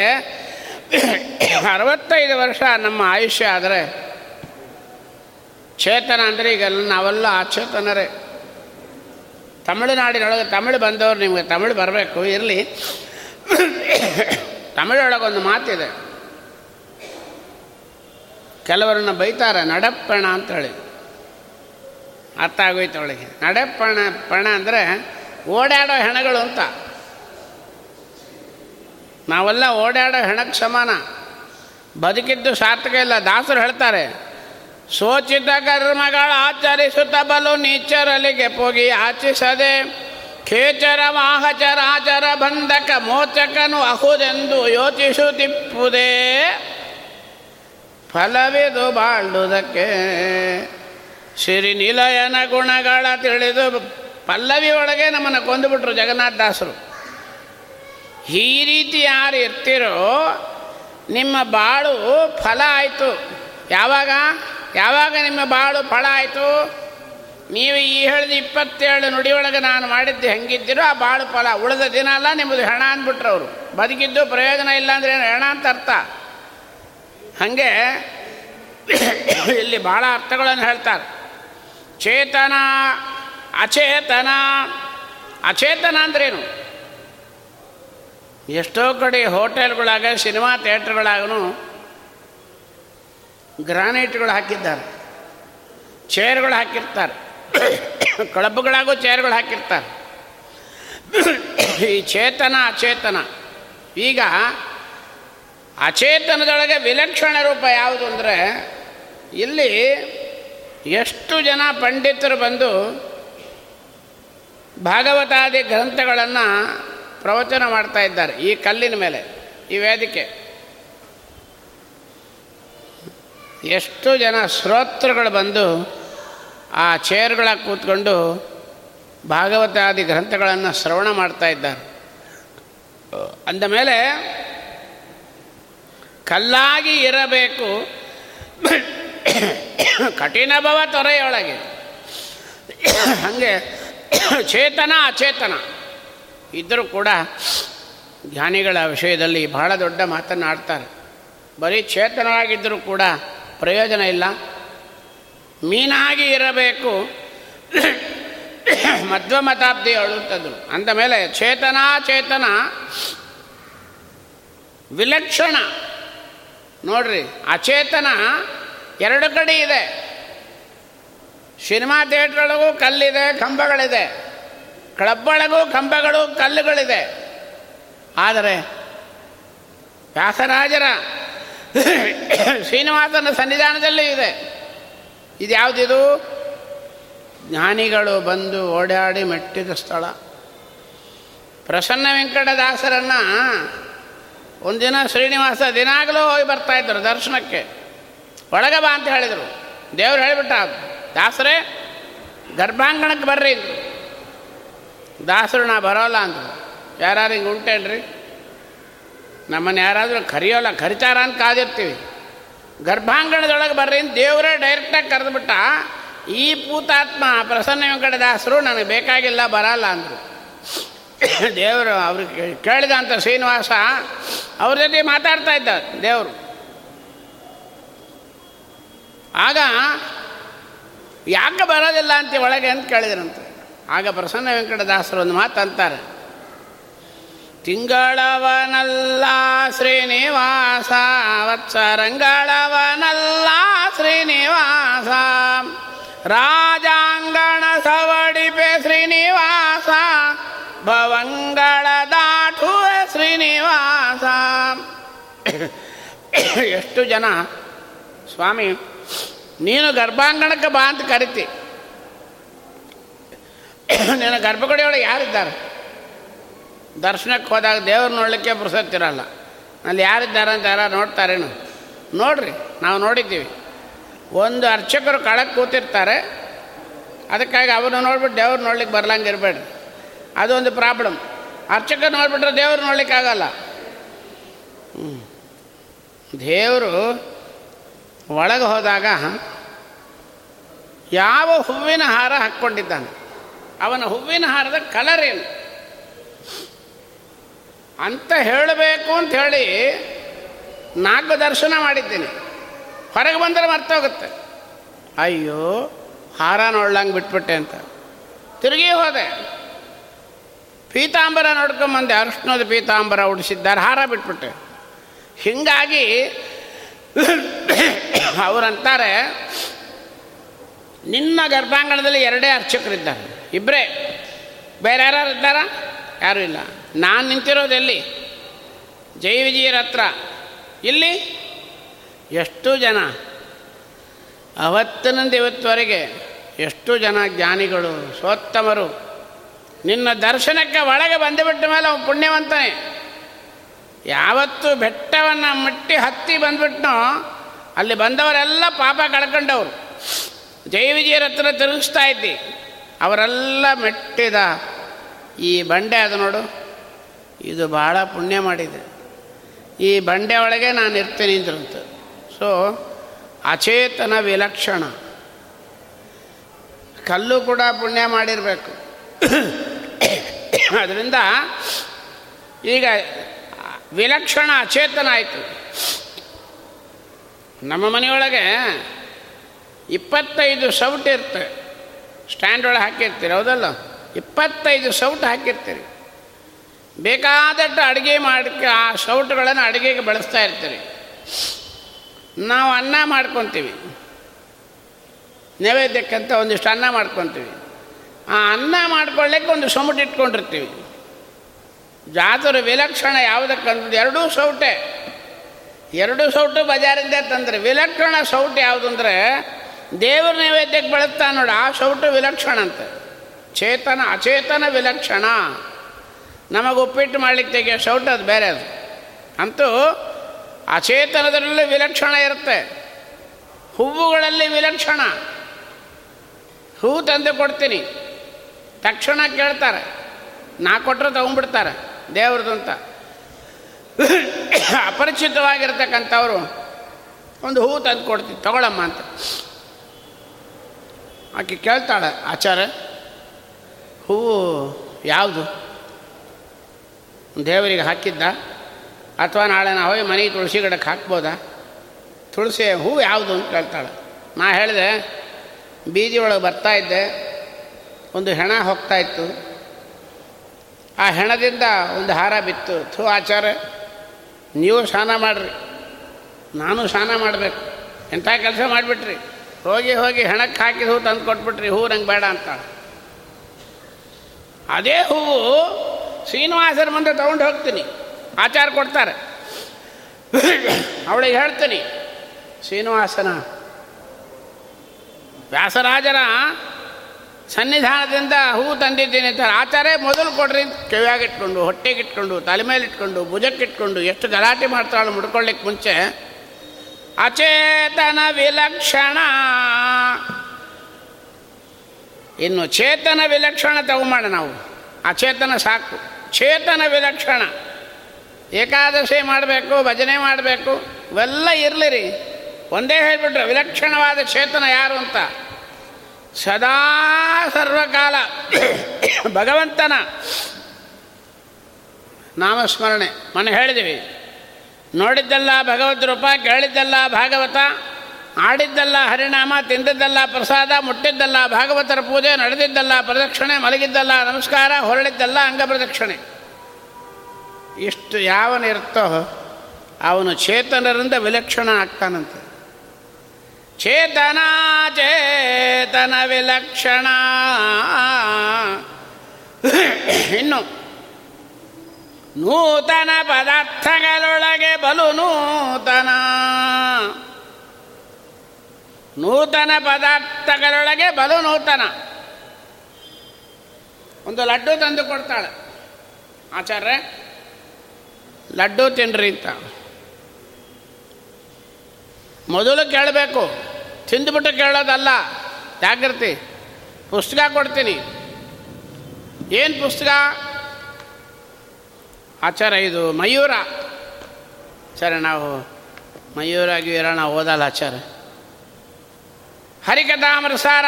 ಅರವತ್ತೈದು ವರ್ಷ ನಮ್ಮ ಆಯುಷ್ಯ ಆದರೆ, ಚೇತನ ಅಂದರೆ ಈಗೆಲ್ಲ ನಾವೆಲ್ಲ ಅಚೇತನರೇ. ತಮಿಳುನಾಡಿನೊಳಗೆ ತಮಿಳು ಬಂದವರು ನಿಮಗೆ ತಮಿಳು ಬರಬೇಕು, ಇರಲಿ. ತಮಿಳೊಳಗೊಂದು ಮಾತಿದೆ. ಕೆಲವರನ್ನು ಬೈತಾರೆ, ನಡಪ್ಪಣ ಅಂತೇಳಿ ಅರ್ಥ ಆಗೋಯ್ತು ಅವಳಿಗೆ. ನಡೆಪಣ ಪಣ ಅಂದರೆ ಓಡಾಡೋ ಹೆಣಗಳು ಅಂತ. ನಾವೆಲ್ಲ ಓಡಾಡೋ ಹೆಣಕ್ಕೆ ಸಮಾನ. ಬದುಕಿದ್ದು ಸಾರ್ಥಕ ಇಲ್ಲ, ದಾಸರು ಹೇಳ್ತಾರೆ ಸೋಚಿತ ಕರ್ಮಗಳ ಆಚರಿಸುತ್ತ ಬಲು ನೀಚರಲಿಗೆ ಹೋಗಿ ಆಚಿಸದೆ, ಖೇಚರ ವಾಹಚರಾಚರ ಬಂಧಕ ಮೋಚಕನು ಅಹುದೆಂದು ಯೋಚಿಸುತ್ತಿಪ್ಪುದೇ, ಫಲವಿದು ಬಾಳುವುದಕ್ಕೆ ಶ್ರೀ ನಿಲಯನ ಗುಣಗಳ ತಿಳಿದು ಪಲ್ಲವಿ ಒಳಗೆ ನಮ್ಮನ್ನು ಕೊಂದುಬಿಟ್ರು ಜಗನ್ನಾಥ ದಾಸರು. ಈ ರೀತಿ ಯಾರು ಇರ್ತಿರೋ ನಿಮ್ಮ ಬಾಳು ಫಲ ಆಯಿತು. ಯಾವಾಗ? ಯಾವಾಗ ನಿಮ್ಮ ಬಾಳು ಫಲ ಆಯಿತು? ನೀವು ಈ ಹೇಳಿದ ಇಪ್ಪತ್ತೇಳು ನುಡಿಯೊಳಗೆ ನಾನು ಮಾಡಿದ್ದು ಹೆಂಗಿದ್ದೀರೋ ಆ ಬಾಳು ಫಲ. ಉಳಿದ ದಿನ ಅಲ್ಲ, ನಿಮ್ಮದು ಹೆಣ ಅಂದ್ಬಿಟ್ರು ಅವರು. ಬದುಕಿದ್ದು ಪ್ರಯೋಜನ ಇಲ್ಲ ಅಂದರೆ ಏನು? ಹೆಣ ಅಂತ ಅರ್ಥ. ಹಾಗೆ ಇಲ್ಲಿ ಭಾಳ ಅರ್ಥಗಳನ್ನು ಹೇಳ್ತಾರೆ. ಚೇತನ, ಅಚೇತನ. ಅಚೇತನ ಅಂದ್ರೇನು? ಎಷ್ಟೋ ಕಡೆ ಹೋಟೆಲ್ಗಳಾಗ ಸಿನಿಮಾ ಥಿಯೇಟ್ರ್ಗಳಾಗೂ ಗ್ರಾನೈಟ್ಗಳು ಹಾಕಿದ್ದಾರೆ. ಚೇರ್ಗಳು ಹಾಕಿರ್ತಾರೆ. ಕ್ಲಬ್ಗಳಾಗೂ ಚೇರ್ಗಳು ಹಾಕಿರ್ತಾರೆ. ಈ ಚೇತನ, ಅಚೇತನ. ಈಗ ಅಚೇತನದೊಳಗೆ ವಿಲಕ್ಷಣ ರೂಪ ಯಾವುದು ಅಂದರೆ ಇಲ್ಲಿ ಎಷ್ಟು ಜನ ಪಂಡಿತರು ಬಂದು ಭಾಗವತಾದಿ ಗ್ರಂಥಗಳನ್ನು ಪ್ರವಚನ ಮಾಡ್ತಾ ಇದ್ದಾರೆ ಈ ಕಲ್ಲಿನ ಮೇಲೆ, ಈ ವೇದಿಕೆ. ಎಷ್ಟು ಜನ ಶ್ರೋತೃಗಳು ಬಂದು ಆ ಚೇರ್ಗಳ ಕೂತ್ಕೊಂಡು ಭಾಗವತಾದಿ ಗ್ರಂಥಗಳನ್ನು ಶ್ರವಣ ಮಾಡ್ತಾ ಇದ್ದಾರೆ. ಅಂದ ಮೇಲೆ ಕಲ್ಲಾಗಿ ಇರಬೇಕು. ಕಠಿಣ ಭವ ತೊರೆಯೊಳಗೆ. ಹಾಗೆ ಚೇತನ ಅಚೇತನ. ಇದ್ದರೂ ಕೂಡ ಜ್ಞಾನಿಗಳ ವಿಷಯದಲ್ಲಿ ಬಹಳ ದೊಡ್ಡ ಮಾತನ್ನು ಆಡ್ತಾರೆ ಬರೀ ಚೇತನವಾಗಿದ್ದರೂ ಕೂಡ ಪ್ರಯೋಜನ ಇಲ್ಲ. ಮೀನಾಗಿ ಇರಬೇಕು. ಮಧ್ವಮತಾಬ್ದಿ ಅಳುತ್ತದ್ದು. ಅಂದ ಮೇಲೆ ಚೇತನ ಚೇತನ ವಿಲಕ್ಷಣ. ನೋಡ್ರಿ, ಅಚೇತನ ಎರಡು ಕಡೆ ಇದೆ. ಸಿನಿಮಾ ಥಿಯೇಟ್ರೊಳಗೂ ಕಲ್ಲಿದೆ, ಕಂಬಗಳಿದೆ. ಕ್ಲಬ್ಬೊಳಗೂ ಕಂಬಗಳು, ಕಲ್ಲುಗಳಿದೆ. ಆದರೆ ವ್ಯಾಸರಾಜರ ಶ್ರೀನಿವಾಸನ ಸನ್ನಿಧಾನದಲ್ಲೂ ಇದೆ. ಇದು ಯಾವುದಿದು ಜ್ಞಾನಿಗಳು ಬಂದು ಓಡಾಡಿ ಮೆಟ್ಟಿದ ಸ್ಥಳ. ಪ್ರಸನ್ನ ವೆಂಕಟದಾಸರನ್ನು ಒಂದಿನ ಶ್ರೀನಿವಾಸ ದಿನಾಗಲೂ ಹೋಗಿ ಬರ್ತಾಯಿದ್ರು ದರ್ಶನಕ್ಕೆ. ಒಳಗೆ ಬಾ ಅಂತ ಹೇಳಿದರು. ದೇವರು ಹೇಳಿಬಿಟ್ಟ, ದಾಸರೇ, ಗರ್ಭಾಂಗಣಕ್ಕೆ ಬರ್ರಿ ಅಂದರು. ದಾಸರು, ನಾ ಬರೋಲ್ಲ ಅಂದರು. ಯಾರು ಹಿಂಗೆ ಉಂಟೇನ್ರಿ? ನಮ್ಮನ್ನು ಯಾರಾದರೂ ಕರೆಯೋಲ್ಲ, ಕರಿತಾರ ಅಂತ ಕಾದಿರ್ತೀವಿ. ಗರ್ಭಾಂಗಣದೊಳಗೆ ಬರ್ರಿ ಅಂತ ದೇವರೇ ಡೈರೆಕ್ಟಾಗಿ ಕರೆದುಬಿಟ್ಟ, ಈ ಪೂತಾತ್ಮ ಪ್ರಸನ್ನ ವೆಂಕಟ ದಾಸರು, ನನಗೆ ಬೇಕಾಗಿಲ್ಲ, ಬರಲ್ಲ ಅಂದರು. ದೇವರು ಅವ್ರಿಗೆ ಕೇಳಿದಂಥ ಶ್ರೀನಿವಾಸ ಅವ್ರ ಜೊತೆ ಮಾತಾಡ್ತಾ ಇದ್ದ ದೇವರು. ಆಗ ಯಾಕೆ ಬರೋದಿಲ್ಲ ಅಂತ ಒಳಗೆ ಅಂತ ಕೇಳಿದ್ರಂತೆ. ಆಗ ಪ್ರಸನ್ನ ವೆಂಕಟದಾಸರು ಒಂದು ಮಾತು ಅಂತಾರೆ. ತಿಂಗಳವನಲ್ಲ ಶ್ರೀನಿವಾಸ, ವತ್ಸರಂಗಳವನಲ್ಲ ಶ್ರೀನಿವಾಸ, ರಾಜಾಂಗಣ ಸವಡಿಪೆ ಶ್ರೀನಿವಾಸ, ಭವಂಗಳ ದಾಟುವೆ ಶ್ರೀನಿವಾಸ. ಎಷ್ಟು ಜನ ಸ್ವಾಮಿ ನೀನು ಗರ್ಭಾಂಗಣಕ್ಕೆ ಬಾ ಅಂತ ಕರಿತಿ. ನಿನ್ನ ಗರ್ಭಗುಡಿಯೊಳಗೆ ಯಾರಿದ್ದಾರೆ? ದರ್ಶನಕ್ಕೆ ಹೋದಾಗ ದೇವ್ರು ನೋಡಲಿಕ್ಕೆ ಬರ್ಸತ್ತಿರಲ್ಲ. ಅಲ್ಲಿ ಯಾರಿದ್ದಾರೆ ಅಂತ ಯಾರು ನೋಡ್ತಾರೇನು? ನೋಡ್ರಿ, ನಾವು ನೋಡಿದ್ದೀವಿ. ಒಂದು ಅರ್ಚಕರು ಕಳಕ್ಕೆ ಕೂತಿರ್ತಾರೆ. ಅದಕ್ಕಾಗಿ ಅವನು ನೋಡ್ಬಿಟ್ಟು ದೇವ್ರು ನೋಡ್ಲಿಕ್ಕೆ ಬರ್ಲಂಗೆ ಅದೊಂದು ಪ್ರಾಬ್ಲಮ್. ಅರ್ಚಕ ನೋಡ್ಬಿಟ್ರೆ ದೇವ್ರು ನೋಡ್ಲಿಕ್ಕಾಗಲ್ಲ. ದೇವರು ಒಳಗೆ ಹೋದಾಗ ಯಾವ ಹೂವಿನ ಹಾರ ಹಾಕ್ಕೊಂಡಿದ್ದಾನೆ? ಅವನ ಹೂವಿನ ಹಾರದ ಕಲರ್ ಏನು? ಅಂತ ಹೇಳಬೇಕು ಅಂತ ಹೇಳಿ ನಾಲ್ಕು ದರ್ಶನ ಮಾಡಿದ್ದೀನಿ. ಹೊರಗೆ ಬಂದರೆ ಮರ್ತೋಗುತ್ತೆ. ಅಯ್ಯೋ ಹಾರ ನೋಡ್ಲಂಗೆ ಬಿಟ್ಬಿಟ್ಟೆ ಅಂತ. ತಿರುಗಿ ಹೋದೆ. ಪೀತಾಂಬರ ನೋಡ್ಕೊಂಬಂದೆ. ಅರ್ಶನದ ಪೀತಾಂಬರ ಉಡಿಸಿದ್ದಾರೆ. ಹಾರ ಬಿಟ್ಬಿಟ್ಟೆ. ಹೀಗಾಗಿ ಅವರಂತಾರೆ, ನಿನ್ನ ಗರ್ಭಾಂಗಣದಲ್ಲಿ ಎರಡೇ ಅರ್ಚಕರಿದ್ದಾರೆ. ಇಬ್ಬರೇ ಬೇರೆ ಯಾರು ಇದ್ದಾರಾ? ಯಾರು ಇಲ್ಲ. ನಾನು ನಿಂತಿರೋದು ಎಲ್ಲಿ? ಜೈ ವಿಜಯರ ಹತ್ರ. ಇಲ್ಲಿ? ಎಷ್ಟು ಜನ. ಅವತ್ತಿನಿಂದ ಇವತ್ತುವರೆಗೆ ಎಷ್ಟು ಜನ ಜ್ಞಾನಿಗಳು, ಸೋತ್ತಮರು. ನಿನ್ನ ದರ್ಶನಕ್ಕೆ ಒಳಗೆ ಬಂದುಬಿಟ್ಟ ಮೇಲೆ ಅವನು ಪುಣ್ಯವಂತನೇ. ಯಾವತ್ತು ಬೆಟ್ಟವನ್ನು ಮುಟ್ಟಿ ಹತ್ತಿ ಬಂದ್ಬಿಟ್ನೋ, ಅಲ್ಲಿ ಬಂದವರೆಲ್ಲ ಪಾಪ ಕಳ್ಕೊಂಡವರು. ಜೈ ವಿಜಯರ ಹತ್ರ ತಿರುಗಿಸ್ತಾ ಇದ್ದಿ. ಅವರೆಲ್ಲ ಮೆಟ್ಟಿದ. ಈ ಬಂಡೆ ಅದು ನೋಡು, ಇದು ಭಾಳ ಪುಣ್ಯ ಮಾಡಿದೆ. ಈ ಬಂಡೆ ಒಳಗೆ ನಾನು ಇರ್ತೀನಿ ಅಂದ್ರಂತ. ಸೊ ಅಚೇತನ ವಿಲಕ್ಷಣ. ಕಲ್ಲು ಕೂಡ ಪುಣ್ಯ ಮಾಡಿರಬೇಕು. ಅದರಿಂದ ಈಗ ವಿಲಕ್ಷಣ ಅಚೇತನ ಆಯಿತು. ನಮ್ಮ ಮನೆಯೊಳಗೆ ಇಪ್ಪತ್ತೈದು ಸೌಟ್ ಇರ್ತವೆ ಸ್ಟ್ಯಾಂಡ್ ಒಳಗೆ ಹಾಕಿರ್ತೀರಿ, ಹೌದಲ್ಲ? ಇಪ್ಪತ್ತೈದು ಸೌಟ್ ಹಾಕಿರ್ತೀರಿ. ಬೇಕಾದಷ್ಟು ಅಡುಗೆ ಮಾಡಕ್ಕೆ ಆ ಸೌಟುಗಳನ್ನು ಅಡುಗೆಗೆ ಬಳಸ್ತಾ ಇರ್ತೀರಿ. ನಾವು ಅನ್ನ ಮಾಡ್ಕೊತೀವಿ. ನೈವೇದ್ಯಕ್ಕಂತ ಒಂದಿಷ್ಟು ಅನ್ನ ಮಾಡ್ಕೊತೀವಿ. ಆ ಅನ್ನ ಮಾಡ್ಕೊಳ್ಳಿಕ್ಕೆ ಒಂದು ಸೊಮಟು ಇಟ್ಕೊಂಡಿರ್ತೀವಿ. ಜಾತರು ವಿಲಕ್ಷಣ ಯಾವುದಕ್ಕಂದ್ರೆ ಎರಡೂ ಸೌಟೆ. ಎರಡು ಸೌಟು ಬಜಾರಿಂದ ತಂದರೆ ವಿಲಕ್ಷಣ ಸೌಟು ಯಾವುದಂದ್ರೆ ದೇವರ ನೈವೇದ್ಯಕ್ಕೆ ಬಳಸ್ತಾ ನೋಡಿ, ಆ ಸೌಟು ವಿಲಕ್ಷಣ ಅಂತ. ಚೇತನ, ಅಚೇತನ ವಿಲಕ್ಷಣ. ನಮಗೆ ಉಪ್ಪಿಟ್ಟು ಮಾಡಲಿಕ್ಕೆ ತೆಗೆಯೋ ಸೌಟು ಅದು ಬೇರೆ ಅದು. ಅಂತೂ ಅಚೇತನದರಲ್ಲಿ ವಿಲಕ್ಷಣ ಇರುತ್ತೆ. ಹೂವುಗಳಲ್ಲಿ ವಿಲಕ್ಷಣ. ಹೂವು ತಂದು ಕೊಡ್ತೀನಿ. ತಕ್ಷಣ ಕೇಳ್ತಾರೆ. ನಾ ಕೊಟ್ಟರು ತಗೊಂಡ್ಬಿಡ್ತಾರೆ. ದೇವ್ರದ್ದು ಅಂತ ಅಪರಿಚಿತವಾಗಿರ್ತಕ್ಕಂಥವ್ರು ಒಂದು ಹೂ ತಂದು ಕೊಡ್ತೀನಿ ತಗೊಳಮ್ಮ ಅಂತ. ಆಕೆ ಕೇಳ್ತಾಳೆ ಆಚಾರ ಹೂವು ಯಾವುದು? ದೇವರಿಗೆ ಹಾಕಿದ್ದ? ಅಥವಾ ನಾಳೆ ನಾವು ಹೋಗಿ ಮನೆಗೆ ತುಳಸಿ ಗಿಡಕ್ಕೆ ಹಾಕ್ಬೋದಾ? ತುಳಸಿ ಹೂವು ಯಾವುದು ಅಂತ ಕೇಳ್ತಾಳೆ. ನಾ ಹೇಳಿದೆ ಬೀದಿ ಒಳಗೆ ಬರ್ತಾ ಇದ್ದೆ, ಒಂದು ಹೆಣ ಹೋಗ್ತಾ ಇತ್ತು. ಆ ಹೆಣದಿಂದ ಒಂದು ಹಾರ ಬಿತ್ತು. ಥೂ ಆಚಾರ ನೀವು ಸ್ನಾನ ಮಾಡಿರಿ. ನಾನು ಸ್ನಾನ ಮಾಡಬೇಕು. ಎಂಥ ಕೆಲಸ ಮಾಡಿಬಿಟ್ರಿ? ಹೋಗಿ ಹೋಗಿ ಹೆಣಕ್ಕೆ ಹಾಕಿದ ಹೂ ತಂದು ಕೊಟ್ಬಿಟ್ರಿ. ಹೂ ನಂಗೆ ಬೇಡ ಅಂತ. ಅದೇ ಹೂವು ಶ್ರೀನಿವಾಸರ ಮುಂದೆ ತಗೊಂಡು ಹೋಗ್ತೀನಿ. ಆಚಾರ ಕೊಡ್ತಾರೆ. ಅವಳಿಗೆ ಹೇಳ್ತೀನಿ, ಶ್ರೀನಿವಾಸನ, ವ್ಯಾಸರಾಜರ ಸನ್ನಿಧಾನದಿಂದ ಹೂ ತಂದಿದ್ದೀನಿ ಅಂತ ಆಚಾರೇ ಮೊದಲು ಕೊಡ್ರಿ ಕಿವಿಯಾಗಿಟ್ಕೊಂಡು, ಹೊಟ್ಟೆಗಿಟ್ಕೊಂಡು ತಲೆ ಮೇಲೆ ಇಟ್ಕೊಂಡು ಭುಜಕ್ಕಿಟ್ಕೊಂಡು ಎಷ್ಟು ಗಲಾಟೆ ಮಾಡ್ತಾಳು ಮುಡ್ಕೊಳ್ಳಿಕ್ಕೆ ಮುಂಚೆ, ಅಚೇತನ ವಿಲಕ್ಷಣ. ಇನ್ನು ಚೇತನ ವಿಲಕ್ಷಣ ತಗೊಂಬೋಣ ನಾವು. ಅಚೇತನ ಸಾಕು. ಚೇತನ ವಿಲಕ್ಷಣ. ಏಕಾದಶಿ ಮಾಡಬೇಕು, ಭಜನೆ ಮಾಡಬೇಕು, ಇವೆಲ್ಲ ಇರಲಿರಿ. ಒಂದೇ ಹೇಳಿಬಿಟ್ರೆ, ವಿಲಕ್ಷಣವಾದ ಚೇತನ ಯಾರು ಅಂತ. ಸದಾ ಸರ್ವಕಾಲ ಭಗವಂತನ ನಾಮಸ್ಮರಣೆ. ಮನೆ ಹೇಳಿದ್ವಿ. ನೋಡಿದ್ದಲ್ಲ ಭಗವದ್ ರೂಪ ಕೇಳಿದ್ದಲ್ಲ ಭಾಗವತ, ಆಡಿದ್ದಲ್ಲ ಹರಿನಾಮ, ತಿಂದಿದ್ದಲ್ಲ ಪ್ರಸಾದ, ಮುಟ್ಟಿದ್ದಲ್ಲ ಭಾಗವತರ ಪೂಜೆ, ನಡೆದಿದ್ದಲ್ಲ ಪ್ರದಕ್ಷಿಣೆ, ಮಲಗಿದ್ದಲ್ಲ ನಮಸ್ಕಾರ, ಹೊರಳಿದ್ದಲ್ಲ ಅಂಗ ಪ್ರದಕ್ಷಿಣೆ. ಇಷ್ಟು ಯಾವನಿರ್ತೋ ಅವನು ಚೇತನರಿಂದ ವಿಲಕ್ಷಣ ಆಗ್ತಾನಂತೆ. ಚೇತನ ಚೇತನ ವಿಲಕ್ಷಣ. ಇನ್ನು ನೂತನ ಪದಾರ್ಥಗಳೊಳಗೆ ಬಲು ನೂತನ. ನೂತನ ಪದಾರ್ಥಗಳೊಳಗೆ ಬಲು ನೂತನ. ಒಂದು ಲಡ್ಡು ತಂದು ಕೊಡ್ತಾಳೆ. ಆಚಾರ್ಯ ಲಡ್ಡು ತಿನ್ರಿ ಅಂತ. ಮೊದಲು ಕೇಳಬೇಕು. ತಿಂದುಬಿಟ್ಟು ಕೇಳೋದಲ್ಲ. ಜಾಗೃತಿ ಪುಸ್ತಕ ಕೊಡ್ತೀನಿ. ಏನು ಪುಸ್ತಕ? ಆಚಾರ ಇದು ಮಯೂರ. ಸರಿ ನಾವು ಮಯೂರ ಗೀರ ನಾವು ಓದಲ್ಲ ಆಚಾರ. ಹರಿಕಥಾಮೃಸಾರ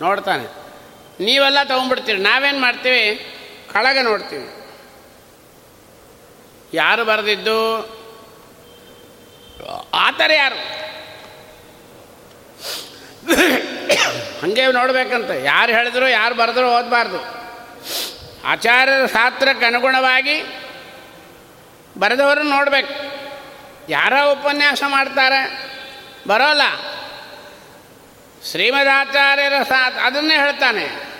ನೋಡ್ತಾನೆ. ನೀವೆಲ್ಲ ತೊಗೊಂಡ್ಬಿಡ್ತೀರಿ. ನಾವೇನು ಮಾಡ್ತೀವಿ? ಕಳಗ ನೋಡ್ತೀವಿ. ಯಾರು ಬರೆದಿದ್ದು? ಆತರ ಯಾರು? ಹಂಗೆ ನೋಡ್ಬೇಕಂತ. ಯಾರು ಹೇಳಿದ್ರು, ಯಾರು ಬರೆದ್ರು ಓದಬಾರ್ದು. ಆಚಾರ್ಯರ ಶಾಸ್ತ್ರಕ್ಕೆ ಅನುಗುಣವಾಗಿ ಬರೆದವರು ನೋಡ್ಬೇಕು. ಯಾರೋ ಉಪನ್ಯಾಸ ಮಾಡ್ತಾರೆ? ಬರೋಲ್ಲ. ಶ್ರೀಮದಾಚಾರ್ಯರ ಸಾ ಅದನ್ನೇ ಹೇಳ್ತಾನೆ.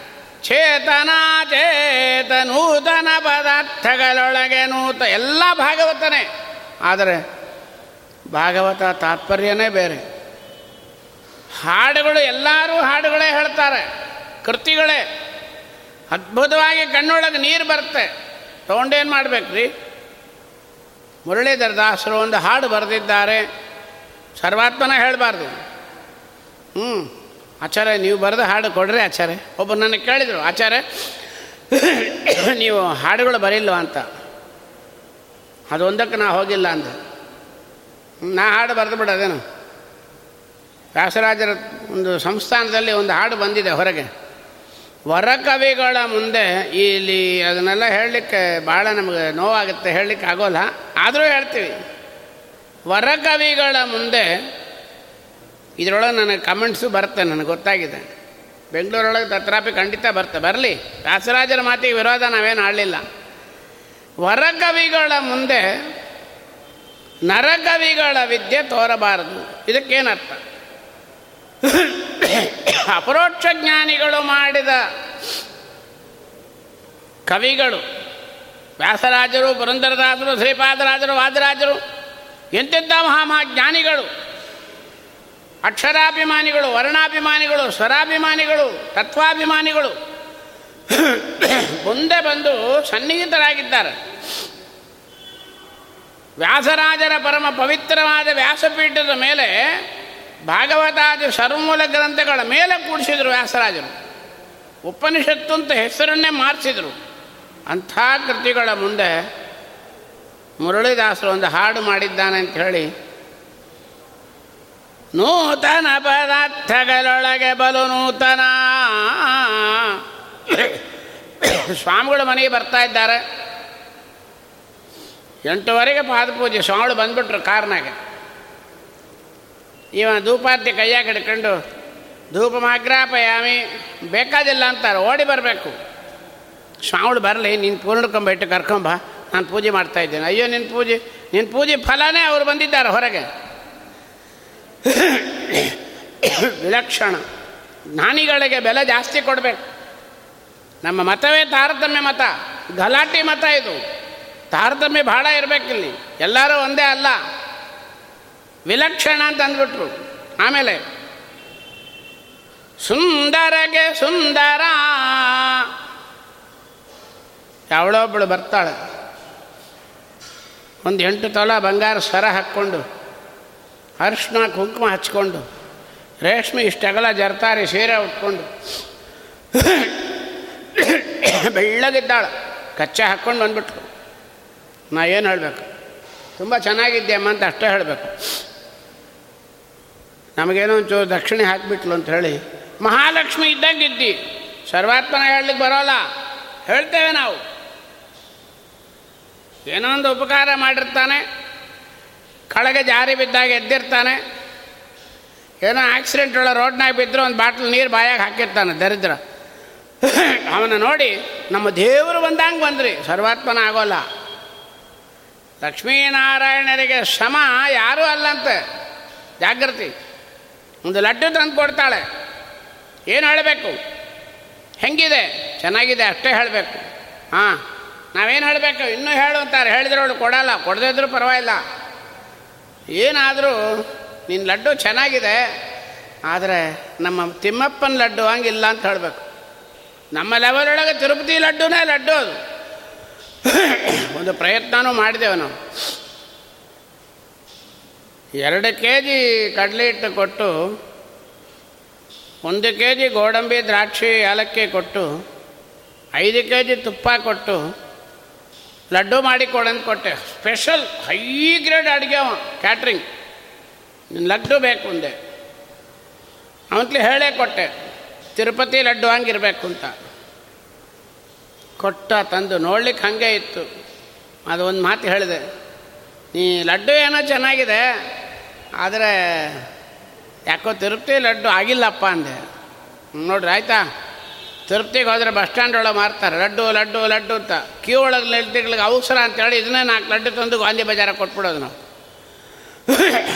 ಚೇತನ ಚೇತ ನೂತನ ಪದಾರ್ಥಗಳೊಳಗೆ ನೂತ ಎಲ್ಲ ಭಾಗವತನೇ. ಆದರೆ ಭಾಗವತ ತಾತ್ಪರ್ಯನೇ ಬೇರೆ. ಹಾಡುಗಳು ಎಲ್ಲರೂ ಹಾಡುಗಳೇ ಹೇಳ್ತಾರೆ, ಕೃತಿಗಳೇ. ಅದ್ಭುತವಾಗಿ ಕಣ್ಣೊಳಗೆ ನೀರು ಬರುತ್ತೆ. ತೊಗೊಂಡೇನು ಮಾಡ್ಬೇಕ್ರಿ? ಮುರಳೀಧರ ದಾಸರು ಒಂದು ಹಾಡು ಬರೆದಿದ್ದಾರೆ. ಸರ್ವಾತ್ಮನ ಹೇಳಬಾರ್ದು. ಹ್ಞೂ ಆಚಾರ್ಯ, ನೀವು ಬರೆದು ಹಾಡು ಕೊಡ್ರಿ ಆಚಾರ್ಯ. ಒಬ್ಬರು ನನಗೆ ಕೇಳಿದರು, ಆಚಾರ್ಯ, ನೀವು ಹಾಡುಗಳು ಬರಿಲ್ವ? ಅಂತ. ಅದೊಂದಕ್ಕೆ ನಾ ಹೋಗಿಲ್ಲ ಅಂದೆ. ನಾ ಹಾಡು ಬರೆದು ಬಿಡೋದೇನು? ವ್ಯಾಸರಾಜರ ಒಂದು ಸಂಸ್ಥಾನದಲ್ಲಿ ಒಂದು ಹಾಡು ಬಂದಿದೆ ಹೊರಗೆ. ವರಕವಿಗಳ ಮುಂದೆ ಇಲ್ಲಿ ಅದನ್ನೆಲ್ಲ ಹೇಳಲಿಕ್ಕೆ ಭಾಳ ನಮಗೆ ನೋವಾಗುತ್ತೆ, ಹೇಳಲಿಕ್ಕೆ ಆಗೋಲ್ಲ. ಆದರೂ ಹೇಳ್ತೀವಿ. ವರಕವಿಗಳ ಮುಂದೆ ಇದರೊಳಗೆ ನನಗೆ ಕಮೆಂಟ್ಸು ಬರುತ್ತೆ, ನನಗೆ ಗೊತ್ತಾಗಿದೆ. ಬೆಂಗಳೂರೊಳಗೆ ತತ್ರಾಪಿ ಖಂಡಿತ ಬರುತ್ತೆ ಬರಲಿ. ವ್ಯಾಸರಾಜರ ಮಾತಿಗೆ ವಿರೋಧ ನಾವೇನು ಆಡಲಿಲ್ಲ. ವರಕವಿಗಳ ಮುಂದೆ ನರಕವಿಗಳ ವಿದ್ಯೆ ತೋರಬಾರದು. ಇದಕ್ಕೇನರ್ಥ? ಅಪರೋಕ್ಷ ಜ್ಞಾನಿಗಳು ಮಾಡಿದ ಕವಿಗಳು, ವ್ಯಾಸರಾಜರು, ಪುರಂದರದಾಸರು, ಶ್ರೀಪಾದರಾಜರು, ವಾದರಾಜರು, ಎಂತೆಂಥ ಮಹಾಮಹಾಜ್ಞಾನಿಗಳು ಅಕ್ಷರಾಭಿಮಾನಿಗಳು, ವರ್ಣಾಭಿಮಾನಿಗಳು, ಸ್ವರಾಭಿಮಾನಿಗಳು, ತತ್ವಾಭಿಮಾನಿಗಳು, ಮುಂದೆ ಬಂದು ಸನ್ನಿಹಿತರಾಗಿದ್ದಾರೆ. ವ್ಯಾಸರಾಜರ ಪರಮ ಪವಿತ್ರವಾದ ವ್ಯಾಸಪೀಠದ ಮೇಲೆ ಭಾಗವತಾದಿ ಸರ್ವಮೂಲ ಗ್ರಂಥಗಳ ಮೇಲೆ ಕೂಡಿಸಿದರು ವ್ಯಾಸರಾಜರು. ಉಪನಿಷತ್ತು ಅಂತ ಹೆಸರನ್ನೇ ಮಾರಿಸಿದರು. ಅಂಥ ಕೃತಿಗಳ ಮುಂದೆ ಮುರಳಿದಾಸರು ಒಂದು ಹಾಡು ಮಾಡಿದ್ದಾನೆ ಅಂತ ಹೇಳಿ, ನೂತನ ಪದಾರ್ಥಗಳೊಳಗೆ ಬಲು ನೂತನ. ಸ್ವಾಮಿಗಳು ಮನೆಗೆ ಬರ್ತಾ ಇದ್ದಾರೆ. ಎಂಟುವರೆಗೆ ಪಾದಪೂಜೆ ಸೋಳು ಬಂದ್ಬಿಟ್ರು ಕಾರ್ನಾಗೆ. ಇವ ಧೂಪಾರ್ತಿ ಕೈಯಾಗ ಹಿಡ್ಕೊಂಡು ಧೂಪ ಮಾಗ್ರಾಪಯಾಮಿ ಬೇಕಾದಿಲ್ಲ ಅಂತಾರೆ, ಓಡಿ ಬರಬೇಕು. ಸ್ವಾಮಿಗಳು ಬರಲಿ, ನೀನು ಪೂರ್ಣಕೊಂಬಿಟ್ಟು ಕರ್ಕೊಂಬ, ನಾನು ಪೂಜೆ ಮಾಡ್ತಾ ಇದ್ದೇನೆ. ಅಯ್ಯೋ ನಿನ್ನ ಪೂಜೆ ನಿನ್ನ ಪೂಜೆ ಫಲನೇ ಅವರು ಬಂದಿದ್ದಾರೆ ಹೊರಗೆ. ವಿಲಕ್ಷಣ. ಜ್ಞಾನಿಗಳಿಗೆ ಬೆಲೆ ಜಾಸ್ತಿ ಕೊಡಬೇಕು. ನಮ್ಮ ಮತವೇ ತಾರತಮ್ಯ ಮತ, ಗಲಾಟೆ ಮತ ಇದು. ತಾರತಮ್ಯ ಭಾಳ ಇರಬೇಕಿಲ್ಲಿ. ಎಲ್ಲರೂ ಒಂದೇ ಅಲ್ಲ. ವಿಲಕ್ಷಣ ಅಂತ ಅಂದ್ಬಿಟ್ರು. ಆಮೇಲೆ, ಸುಂದರಗೆ ಸುಂದರ. ಯಾವಳೊಬ್ಬಳು ಬರ್ತಾಳೆ. ಒಂದು ಎಂಟು ತೊಲ ಬಂಗಾರ ಸ್ವರ ಹಾಕ್ಕೊಂಡು, ಅರಿಶಿನ ಕುಂಕುಮ ಹಚ್ಕೊಂಡು, ರೇಷ್ಮೆ ಇಷ್ಟಗಲ ಜರ್ತಾರಿ ಸೀರೆ ಉಟ್ಕೊಂಡು, ಬೆಳ್ಳಗಿದ್ದಾಳೆ. ಕಚ್ಚೆ ಹಾಕ್ಕೊಂಡು ಬಂದ್ಬಿಟ್ರು. ನಾ ಏನು ಹೇಳಬೇಕು? ತುಂಬ ಚೆನ್ನಾಗಿದ್ದೆ ಅಮ್ಮ ಅಂತ ಅಷ್ಟೇ ಹೇಳಬೇಕು. ನಮಗೇನೋ ಒಂಚೂರು ದಕ್ಷಿಣೆ ಹಾಕಿಬಿಟ್ಲು ಅಂತ ಹೇಳಿ, ಮಹಾಲಕ್ಷ್ಮಿ ಇದ್ದಂಗೆ ಇದ್ದಿ ಸರ್ವಾತ್ಮನ ಹೇಳಲಿಕ್ಕೆ ಬರೋಲ್ಲ. ಹೇಳ್ತೇವೆ ನಾವು. ಏನೋ ಒಂದು ಉಪಕಾರ ಮಾಡಿರ್ತಾನೆ. ಕಳಗೆ ಜಾರಿ ಬಿದ್ದಾಗ ಎದ್ದಿರ್ತಾನೆ. ಏನೋ ಆಕ್ಸಿಡೆಂಟ್ ಒಳ ರೋಡ್ನಾಗ ಬಿದ್ದರೂ ಒಂದು ಬಾಟ್ಲು ನೀರು ಬಾಯಾಗಿ ಹಾಕಿರ್ತಾನೆ ದರಿದ್ರ. ಅವನ ನೋಡಿ, ನಮ್ಮ ದೇವರು ಬಂದಂಗೆ ಬಂದ್ರಿ. ಸರ್ವಾತ್ಮನ ಆಗೋಲ್ಲ. ಲಕ್ಷ್ಮೀನಾರಾಯಣರಿಗೆ ಶ್ರಮ ಯಾರೂ ಅಲ್ಲಂತೆ. ಜಾಗೃತಿ ಒಂದು ಲಡ್ಡು ತಂದು ಕೊಡ್ತಾಳೆ. ಏನು ಹೇಳಬೇಕು? ಹೆಂಗಿದೆ? ಚೆನ್ನಾಗಿದೆ, ಅಷ್ಟೇ ಹೇಳಬೇಕು. ಹಾಂ, ನಾವೇನು ಹೇಳಬೇಕು? ಇನ್ನೂ ಹೇಳು ಅಂತಾರೆ. ಹೇಳಿದ್ರವಳು ಕೊಡಲ್ಲ. ಕೊಡದಿದ್ರು ಪರವಾಗಿಲ್ಲ. ಏನಾದರೂ ನಿನ್ನ ಲಡ್ಡು ಚೆನ್ನಾಗಿದೆ, ಆದರೆ ನಮ್ಮ ತಿಮ್ಮಪ್ಪನ ಲಡ್ಡು ಹಂಗಿಲ್ಲ ಅಂತ ಹೇಳಬೇಕು. ನಮ್ಮ ಲೆವೆಲೊಳಗೆ ತಿರುಪತಿ ಲಡ್ಡುನೇ ಲಡ್ಡು ಅದು. ಒಂದು ಪ್ರಯತ್ನನೂ ಮಾಡಿದೆವು ನಾವು ಎರಡು ಕೆ ಜಿ ಕಡಲೆ ಹಿಟ್ಟು ಕೊಟ್ಟು, ಒಂದು ಕೆ ಜಿ ಗೋಡಂಬಿ ದ್ರಾಕ್ಷಿ ಏಲಕ್ಕಿ ಕೊಟ್ಟು, ಐದು ಕೆ ಜಿ ತುಪ್ಪ ಕೊಟ್ಟು, ಲಡ್ಡು ಮಾಡಿ ಕೊಡಂತ ಕೊಟ್ಟೆ. ಸ್ಪೆಷಲ್ ಹೈ ಗ್ರೇಡ್ ಅಡುಗೆ ಅವ, ಕ್ಯಾಟ್ರಿಂಗ್. ಲಡ್ಡು ಬೇಕು ಮುಂದೆ ಅವನ್ಲಿ ಹೇಳೇ ಕೊಟ್ಟೆ, ತಿರುಪತಿ ಲಡ್ಡು ಹಂಗಿರ್ಬೇಕು ಅಂತ. ಕೊಟ್ಟ ತಂದು ನೋಡ್ಲಿಕ್ಕೆ ಹಾಗೆ ಇತ್ತು. ಅದು ಒಂದು ಮಾತು ಹೇಳಿದೆ, ನೀ ಲಡ್ಡು ಏನೋ ಚೆನ್ನಾಗಿದೆ, ಆದರೆ ಯಾಕೋ ತಿರುಪತಿ ಲಡ್ಡು ಆಗಿಲ್ಲಪ್ಪ ಅಂದೆ. ನೋಡ್ರಿ ಆಯಿತಾ? ತಿರುಪ್ತಿಗೆ ಹೋದರೆ ಬಸ್ ಸ್ಟ್ಯಾಂಡ್ ಒಳಗೆ ಮಾರ್ತಾರೆ, ಲಡ್ಡು ಲಡ್ಡು ಲಡ್ಡು ಅಂತ. ಕ್ಯೂ ಒಳಗೆ ಲಡ್ಡುಗಳಿಗೆ ಅವಸರ ಅಂತೇಳಿ ಇದನ್ನೇ ನಾಲ್ಕು ಲಡ್ಡು ತಂದು ಗಾಂಧಿ ಬಜಾರ ಕೊಟ್ಬಿಡೋದು ನಾವು.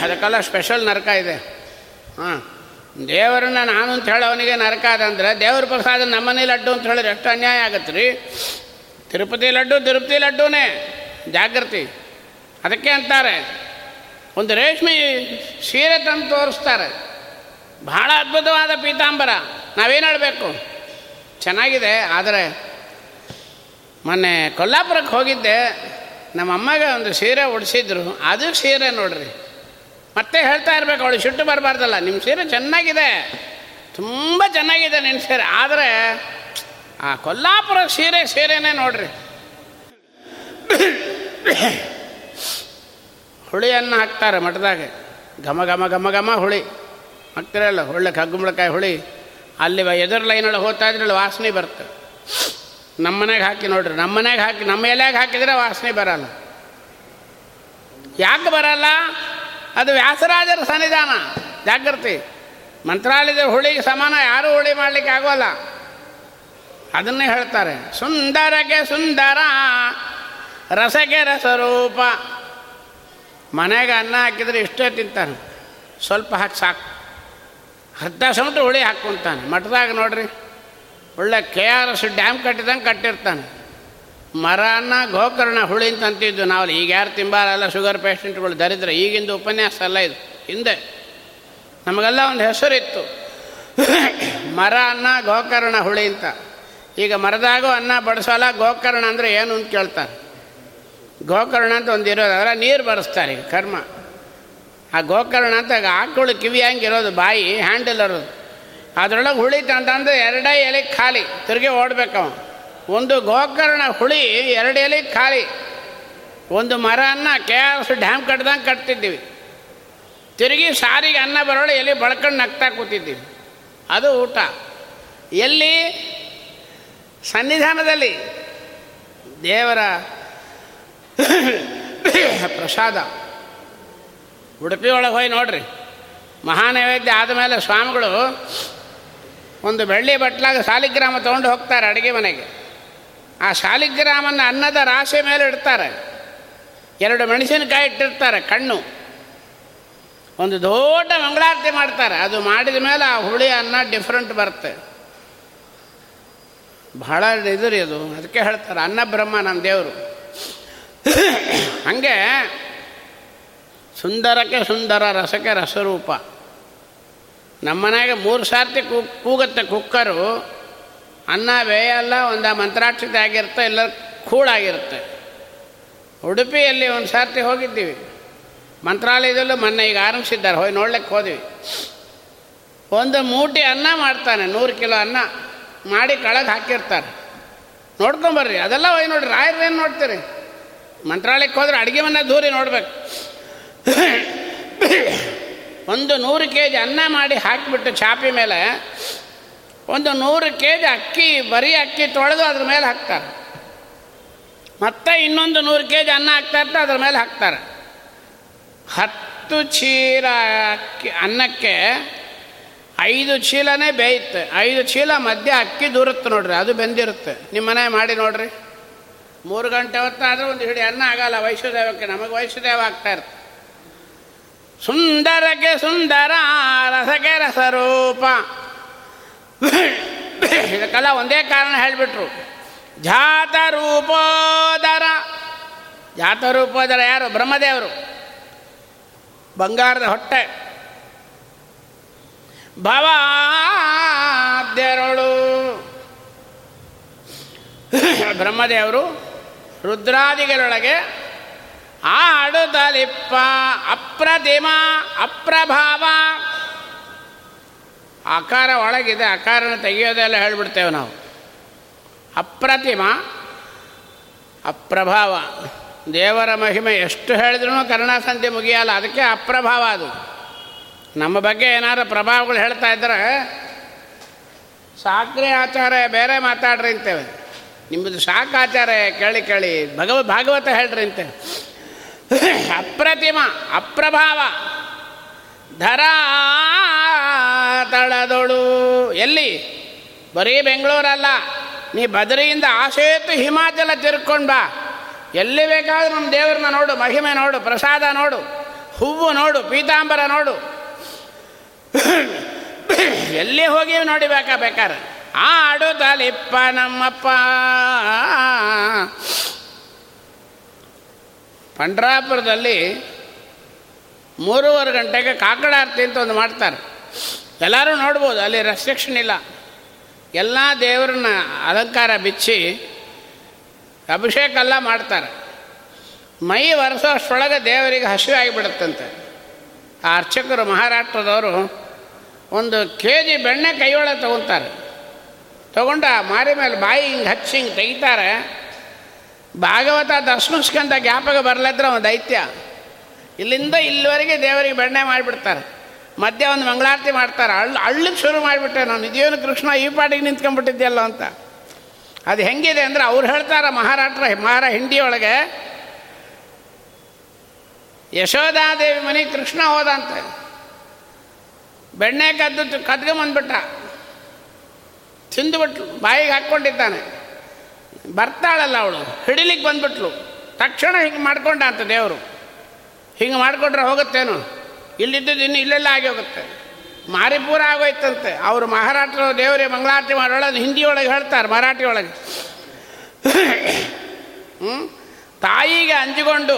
ಅದಕ್ಕೆಲ್ಲ ಸ್ಪೆಷಲ್ ನರಕ ಇದೆ. ಹಾಂ ದೇವರನ್ನ ನಾನು ಅಂತ ಹೇಳೋವನಿಗೆ ನರಕ ಅದಂದ್ರೆ ದೇವ್ರ ಪ್ರಸಾದ ನಮ್ಮನೆ ಲಡ್ಡು ಅಂತ ಹೇಳಿದ್ರೆ ಎಷ್ಟು ಅನ್ಯಾಯ ಆಗತ್ತೆ ರೀ? ತಿರುಪತಿ ಲಡ್ಡು, ತಿರುಪತಿ ಲಡ್ಡುನೇ. ಜಾಗೃತಿ ಅದಕ್ಕೆ ಅಂತಾರೆ. ಒಂದು ರೇಷ್ಮೆ ಸೀರೆ ತಂದು ತೋರಿಸ್ತಾರೆ. ಭಾಳ ಅದ್ಭುತವಾದ ಪೀತಾಂಬರ. ನಾವೇನು ಹೇಳಬೇಕು? ಚೆನ್ನಾಗಿದೆ, ಆದರೆ ಮೊನ್ನೆ ಕೊಲ್ಲಾಪುರಕ್ಕೆ ಹೋಗಿದ್ದೆ. ನಮ್ಮ ಅಮ್ಮಗೆ ಒಂದು ಸೀರೆ ಉಡಿಸಿದ್ರು. ಅದು ಸೀರೆ ನೋಡ್ರಿ. ಮತ್ತೆ ಹೇಳ್ತಾ ಇರಬೇಕು, ಅವಳು ಸಿಟ್ಟು ಬರಬಾರ್ದಲ್ಲ. ನಿಮ್ಮ ಸೀರೆ ಚೆನ್ನಾಗಿದೆ. ತುಂಬ ಚೆನ್ನಾಗಿದೆ ನಿನ್ನ ಸೀರೆ. ಆದರೆ, ಆ ಕೊಲ್ಲಾಪುರ ಸೀರೆ ಸೀರೆನೇ ನೋಡ್ರಿ. ಹುಳಿಯನ್ನು ಹಾಕ್ತಾರೆ ಮಠದಾಗ. ಘಮ ಘಮ ಘಮ ಘಮ ಹುಳಿ. ಹಾಕ್ತಿರಲ್ಲ, ಒಳ್ಳೆ ಕಗ್ಗುಂಬಳಕಾಯಿ ಹುಳಿ. ಅಲ್ಲಿ ಎದುರು ಲೈನೊಳಗೆ ಹೋಗ್ತಾ ಇದ್ರಲ್ಲಿ, ವಾಸನೆ ಬರುತ್ತೆ. ನಮ್ಮ ಮನೆಗೆ ಹಾಕಿ ನೋಡ್ರಿ. ನಮ್ಮ ಮನೆಗೆ ಹಾಕಿ, ನಮ್ಮ ಎಲೆಗೆ ಹಾಕಿದರೆ ವಾಸನೆ ಬರಲ್ಲ. ಯಾಕೆ ಬರಲ್ಲ? ಅದು ವ್ಯಾಸರಾಜರ ಸನ್ನಿಧಾನ. ಜಾಗೃತಿ ಮಂತ್ರಾಲಯದ ಹುಳಿಗೆ ಸಮಾನ, ಯಾರೂ ಹುಳಿ ಮಾಡಲಿಕ್ಕೆ ಆಗೋಲ್ಲ. ಅದನ್ನೇ ಹೇಳ್ತಾರೆ. ಸುಂದರಕ್ಕೆ ಸುಂದರ ರಸಕ್ಕೆ ರಸರೂಪ. ಮನೆಗೆ ಅನ್ನ ಹಾಕಿದರೆ ಇಷ್ಟೇ ತಿಂತಾನೆ. ಸ್ವಲ್ಪ ಹಾಕಿ ಸಾಕು. ಅರ್ಧ ಸೌಂಟು ಹುಳಿ ಹಾಕ್ಕೊಂತಾನೆ. ಮಠದಾಗ ನೋಡ್ರಿ, ಒಳ್ಳೆ ಕೆ ಆರ್ ಎಸ್ ಡ್ಯಾಮ್ ಕಟ್ಟಿದಂಗೆ ಕಟ್ಟಿರ್ತಾನೆ. ಮರ ಅನ್ನ ಗೋಕರ್ಣ ಹುಳಿ ಅಂತ ಅಂತಿದ್ದು ನಾವು ಈಗ ಯಾರು ತಿಂಬಾರಲ್ಲ ಶುಗರ್ ಪೇಷಂಟ್ಗಳು ದರಿದ್ರೆ. ಈಗಿಂದು ಉಪನ್ಯಾಸ ಅಲ್ಲ ಇದು. ಹಿಂದೆ ನಮಗೆಲ್ಲ ಒಂದು ಹೆಸರಿತ್ತು. ಮರ ಅನ್ನ ಗೋಕರ್ಣ ಹುಳಿ ಅಂತ. ಈಗ ಮರದಾಗೂ ಅನ್ನ ಬಡಿಸೋಲ್ಲ ಗೋಕರ್ಣ ಅಂದರೆ ಏನು ಅಂತ ಕೇಳ್ತಾರೆ. ಗೋಕರ್ಣ ಅಂತ ಒಂದು ಇರೋದಾದ್ರೆ ನೀರು ಬರೆಸ್ತಾರೆ ಈಗ ಕರ್ಮ. ಆ ಗೋಕರ್ಣ ಅಂತ ಆಕಳು ಕಿವಿ ಇರೋದು, ಬಾಯಿ ಹ್ಯಾಂಡಲ್ ಇರೋದು. ಅದರೊಳಗೆ ಹುಳಿತ ಅಂತಂದ್ರೆ ಎರಡೇ ಎಲೆ ಖಾಲಿ, ತಿರುಗಿ ಓಡ್ಬೇಕವ ಒಂದು ಗೋಕರ್ಣ ಹುಳಿ ಎರಡು ಎಲೆ ಖಾಲಿ. ಒಂದು ಮರ ಅನ್ನ ಕೆ ಆರ್ ಎಸ್ ಡ್ಯಾಮ್ ಕಟ್ದಂಗೆ ಕಟ್ತಿದ್ದೀವಿ. ತಿರುಗಿ ಸಾರಿಗೆ ಅನ್ನ ಬರೋಳು ಎಲ್ಲಿ ಬಳ್ಕೊಂಡು ನಗ್ತಾ ಕೂತಿದ್ದೀವಿ. ಅದು ಊಟ. ಎಲ್ಲಿ? ಸನ್ನಿಧಾನದಲ್ಲಿ. ದೇವರ ಪ್ರಸಾದ. ಉಡುಪಿ ಒಳಗೆ ಹೋಗಿ ನೋಡ್ರಿ. ಮಹಾನೈವೇದ್ಯ ಆದಮೇಲೆ ಸ್ವಾಮಿಗಳು ಒಂದು ಬೆಳ್ಳಿ ಬಟ್ಲಾಗ ಸಾಲಿಗ್ರಾಮ ತೊಗೊಂಡು ಹೋಗ್ತಾರೆ ಅಡುಗೆ ಮನೆಗೆ. ಆ ಶಾಲಿಗ್ರಾಮನ್ನು ಅನ್ನದ ರಾಶಿ ಮೇಲೆ ಇಡ್ತಾರೆ. ಎರಡು ಮೆಣಸಿನಕಾಯಿ ಇಟ್ಟಿರ್ತಾರೆ, ಕಣ್ಣು. ಒಂದು ದೊಡ್ಡ ಮಂಗಳಾರತಿ ಮಾಡ್ತಾರೆ. ಅದು ಮಾಡಿದ ಮೇಲೆ ಆ ಹುಳಿ ಅನ್ನ ಡಿಫ್ರೆಂಟ್ ಬರುತ್ತೆ. ಬಹಳ ಇದು ರೀ ಅದು. ಅದಕ್ಕೆ ಹೇಳ್ತಾರೆ, ಅನ್ನ ಬ್ರಹ್ಮ ನಮ್ಮ ದೇವರು. ಹಾಗೆ ಸುಂದರಕ್ಕೆ ಸುಂದರ, ರಸಕ್ಕೆ ರಸರೂಪ. ನಮ್ಮನೆಗೆ ಮೂರು ಸಾರ್ತಿ ಕೂಗುತ್ತೆ ಕುಕ್ಕರು. ಅನ್ನ ವ್ಯಯ ಅಲ್ಲ ಒಂದು ಮಂತ್ರಾಕ್ಷತೆ ಆಗಿರುತ್ತೆ, ಇಲ್ಲ ಕೂಳಾಗಿರುತ್ತೆ ಉಡುಪಿಯಲ್ಲಿ ಒಂದು ಸರ್ತಿ ಹೋಗಿದ್ದೀವಿ. ಮಂತ್ರಾಲಯದಲ್ಲೂ ಮೊನ್ನೆ ಈಗ ಆರಂಭಿಸಿದ್ದಾರೆ ಹೋಗಿ ನೋಡ್ಲಿಕ್ಕೆ ಹೋದ್ವಿ. ಒಂದು ಮೂಟೆ ಅನ್ನ ಮಾಡ್ತಾನೆ, ನೂರು ಕಿಲೋ ಅನ್ನ ಮಾಡಿ ಕಳಗೆ ಹಾಕಿರ್ತಾರೆ. ನೋಡ್ಕೊಂಬರ್ರಿ, ಅದೆಲ್ಲ ಹೋಗಿ ನೋಡ್ರಿ ರಾಯರೇನು ನೋಡ್ತೀರಿ? ಮಂತ್ರಾಲಯಕ್ಕೆ ಹೋದ್ರೆ ಅಡುಗೆ ಮನೆ ದೂರಿ ನೋಡ್ಬೇಕು. ಒಂದು ನೂರು ಕೆ ಜಿ ಅನ್ನ ಮಾಡಿ ಹಾಕಿಬಿಟ್ಟು ಚಾಪಿ ಮೇಲೆ ಒಂದು ನೂರು ಕೆ ಜಿ ಅಕ್ಕಿ, ಬರೀ ಅಕ್ಕಿ ತೊಳೆದು ಅದ್ರ ಮೇಲೆ ಹಾಕ್ತಾರೆ. ಮತ್ತೆ ಇನ್ನೊಂದು ನೂರು ಕೆ ಜಿ ಅನ್ನ ಹಾಕ್ತಾ ಇರ್ತಾರೆ, ಅದ್ರ ಮೇಲೆ ಹಾಕ್ತಾರೆ. ಹತ್ತು ಚೀಲ ಅಕ್ಕಿ, ಅನ್ನಕ್ಕೆ ಐದು ಚೀಲನೇ ಬೇಯುತ್ತೆ. ಐದು ಚೀಲ ಮಧ್ಯೆ ಅಕ್ಕಿ ದೂರುತ್ತೆ ನೋಡ್ರಿ, ಅದು ಬೆಂದಿರುತ್ತೆ. ನಿಮ್ಮ ಮನೆ ಮಾಡಿ ನೋಡ್ರಿ. ಮೂರು ಗಂಟೆ ಹೊತ್ತಾದರೂ ಒಂದು ಹಿಡಿ ಅನ್ನ ಆಗಲ್ಲ, ವೈಶ್ವದೇವಕ್ಕೆ, ನಮಗೆ ವೈಶ್ವದೇವ ಆಗ್ತಾ ಇರುತ್ತೆ ಸುಂದರಕ್ಕೆ ಸುಂದರ, ರಸಕ್ಕೆ ರಸರೂಪ. ಇದಕ್ಕೆಲ್ಲ ಒಂದೇ ಕಾರಣ ಹೇಳಿಬಿಟ್ರು. ಜಾತ ರೂಪೋದರ ಯಾರು? ಬ್ರಹ್ಮದೇವರು. ಬಂಗಾರದ ಹೊಟ್ಟೆ. ಭವಾದ್ಯರಳು. ಬ್ರಹ್ಮದೇವರು ರುದ್ರಾದಿಗಳೊಳಗೆ ಆಡುತ್ತಲಿಪ್ಪ ಅಪ್ರತಿಮ, ಅಪ್ರಭಾವ. ಆಕಾರ ಒಳಗಿದೆ, ಆಕಾರನ ತೆಗೆಯೋದೆಲ್ಲ ಹೇಳಿಬಿಡ್ತೇವೆ ನಾವು. ಅಪ್ರತಿಮ, ಅಪ್ರಭಾವ. ದೇವರ ಮಹಿಮೆ ಎಷ್ಟು ಹೇಳಿದ್ರೂ ಕರುಣಾಸಂತಿ ಮುಗಿಯಲ್ಲ, ಅದಕ್ಕೆ ಅಪ್ರಭಾವ ಅದು. ನಮ್ಮ ಬಗ್ಗೆ ಏನಾದ್ರು ಪ್ರಭಾವಗಳು ಹೇಳ್ತಾ ಇದ್ದರೆ ಸಾಕ್ರೆ ಆಚಾರ ಬೇರೆ ಮಾತಾಡ್ರಿ ಅಂತೇವೆ. ನಿಮ್ಮದು ಸಾಕು ಆಚಾರ ಕೇಳಿ ಕೇಳಿ, ಭಗವ ಭಾಗವತ ಹೇಳ್ರಿ ಅಂತೇವೆ. ಅಪ್ರತಿಮ, ಅಪ್ರಭಾವ. ತಳದೊಳು. ಎಲ್ಲಿ? ಬರೀ ಬೆಂಗಳೂರಲ್ಲ. ನೀ ಬದರಿಯಿಂದ ಆಸೇತು ಹಿಮಾಚಲ ತಿರ್ಕೊಂಡು ಬಾ. ಎಲ್ಲಿ ಬೇಕಾದ್ರೂ ನಮ್ಮ ದೇವ್ರನ್ನ ನೋಡು, ಮಹಿಮೆ ನೋಡು, ಪ್ರಸಾದ ನೋಡು, ಹೂವು ನೋಡು, ಪೀತಾಂಬರ ನೋಡು. ಎಲ್ಲಿ ಹೋಗಿ ನೋಡಿಬೇಕಾ ಬೇಕಾರೆ ತಲಿಪ್ಪ ನಮ್ಮಪ್ಪ. ಪಂಡ್ರಾಪುರದಲ್ಲಿ ಮೂರುವರೆ ಗಂಟೆಗೆ ಕಾಕಡ ಆರತಿ ಅಂತ ಒಂದು ಮಾಡ್ತಾರೆ. ಎಲ್ಲರೂ ನೋಡ್ಬೋದು, ಅಲ್ಲಿ ರೆಸ್ಟ್ರಿಕ್ಷನ್ ಇಲ್ಲ. ಎಲ್ಲ ದೇವರನ್ನ ಅಲಂಕಾರ ಬಿಚ್ಚಿ ಅಭಿಷೇಕ ಎಲ್ಲ ಮಾಡ್ತಾರೆ. ಮೈ ಒರೆಸೋಷ್ಟರೊಳಗೆ ದೇವರಿಗೆ ಹಸಿವೆ ಆಗಿಬಿಡುತ್ತಂತೆ. ಆ ಅರ್ಚಕರು, ಮಹಾರಾಷ್ಟ್ರದವರು ಒಂದು ಕೆ ಜಿ ಬೆಣ್ಣೆ ಕೈಯೊಳಗೆ ತೊಗೊತಾರೆ. ತೊಗೊಂಡು ಆ ಮಾರಿ ಮೇಲೆ ಬಾಯಿ ಹಿಂಗೆ ಹಚ್ಚಿ ಹಿಂಗೆ ತೆಗಿತಾರೆ. ಭಾಗವತ ದರ್ಶನಿಸ್ಕೊಂತ ಗ್ಯಾಪಗೆ ಬರಲಿದ್ರೆ ಒಂದು ದೈತ್ಯ ಇಲ್ಲಿಂದ ಇಲ್ಲಿವರೆಗೆ ದೇವರಿಗೆ ಬೆಣ್ಣೆ ಮಾಡಿಬಿಡ್ತಾರೆ. ಮಧ್ಯ ಒಂದು ಮಂಗಳಾರತಿ ಮಾಡ್ತಾರೆ. ಅಳ್ಳು ಅಳ್ಳಿಗೆ ಶುರು ಮಾಡಿಬಿಟ್ಟೆ ನಾನು. ಇದೇನು ಕೃಷ್ಣ ಈ ಪಾಟಿಗೆ ನಿಂತ್ಕೊಂಡ್ಬಿಟ್ಟಿದ್ದೆಲ್ಲ ಅಂತ. ಅದು ಹೆಂಗಿದೆ ಅಂದರೆ ಅವ್ರು ಹೇಳ್ತಾರೆ ಮಹಾರಾಷ್ಟ್ರ, ಮಹಾರ ಹಿಂಡಿಯೊಳಗೆ ಯಶೋಧಾದೇವಿ ಮನೆ ಕೃಷ್ಣ ಹೋದಂತೆ ಬೆಣ್ಣೆ ಕದ್ದು ಕದ್ಕೊಂಬಂದ್ಬಿಟ್ಟ ತಿಂದುಬಿಟ್ಲು ಬಾಯಿಗೆ ಹಾಕ್ಕೊಂಡಿದ್ದಾನೆ. ಬರ್ತಾಳಲ್ಲ ಅವಳು. ಹಿಡಿಲಿಕ್ಕೆ ಬಂದ್ಬಿಟ್ಲು. ತಕ್ಷಣ ಹಿಂಗೆ ಮಾಡ್ಕೊಂಡ ಅಂತ ದೇವರು. ಹಿಂಗೆ ಮಾಡಿಕೊಂಡ್ರೆ ಹೋಗುತ್ತೇನು? ಇಲ್ಲಿದ್ದದ್ದು ಇನ್ನು ಇಲ್ಲೆಲ್ಲ ಆಗಿ ಹೋಗುತ್ತೆ. ಮಾರಿಪುರ ಆಗೋಯ್ತಂತೆ. ಅವರು ಮಹಾರಾಷ್ಟ್ರ ದೇವರೇ ಮಂಗಳಾರತಿ ಮಾಡೋಳ ಹಿಂದಿಯೊಳಗೆ ಹೇಳ್ತಾರೆ, ಮರಾಠಿ ಒಳಗೆ. ತಾಯಿಗೆ ಅಂಜಿಕೊಂಡು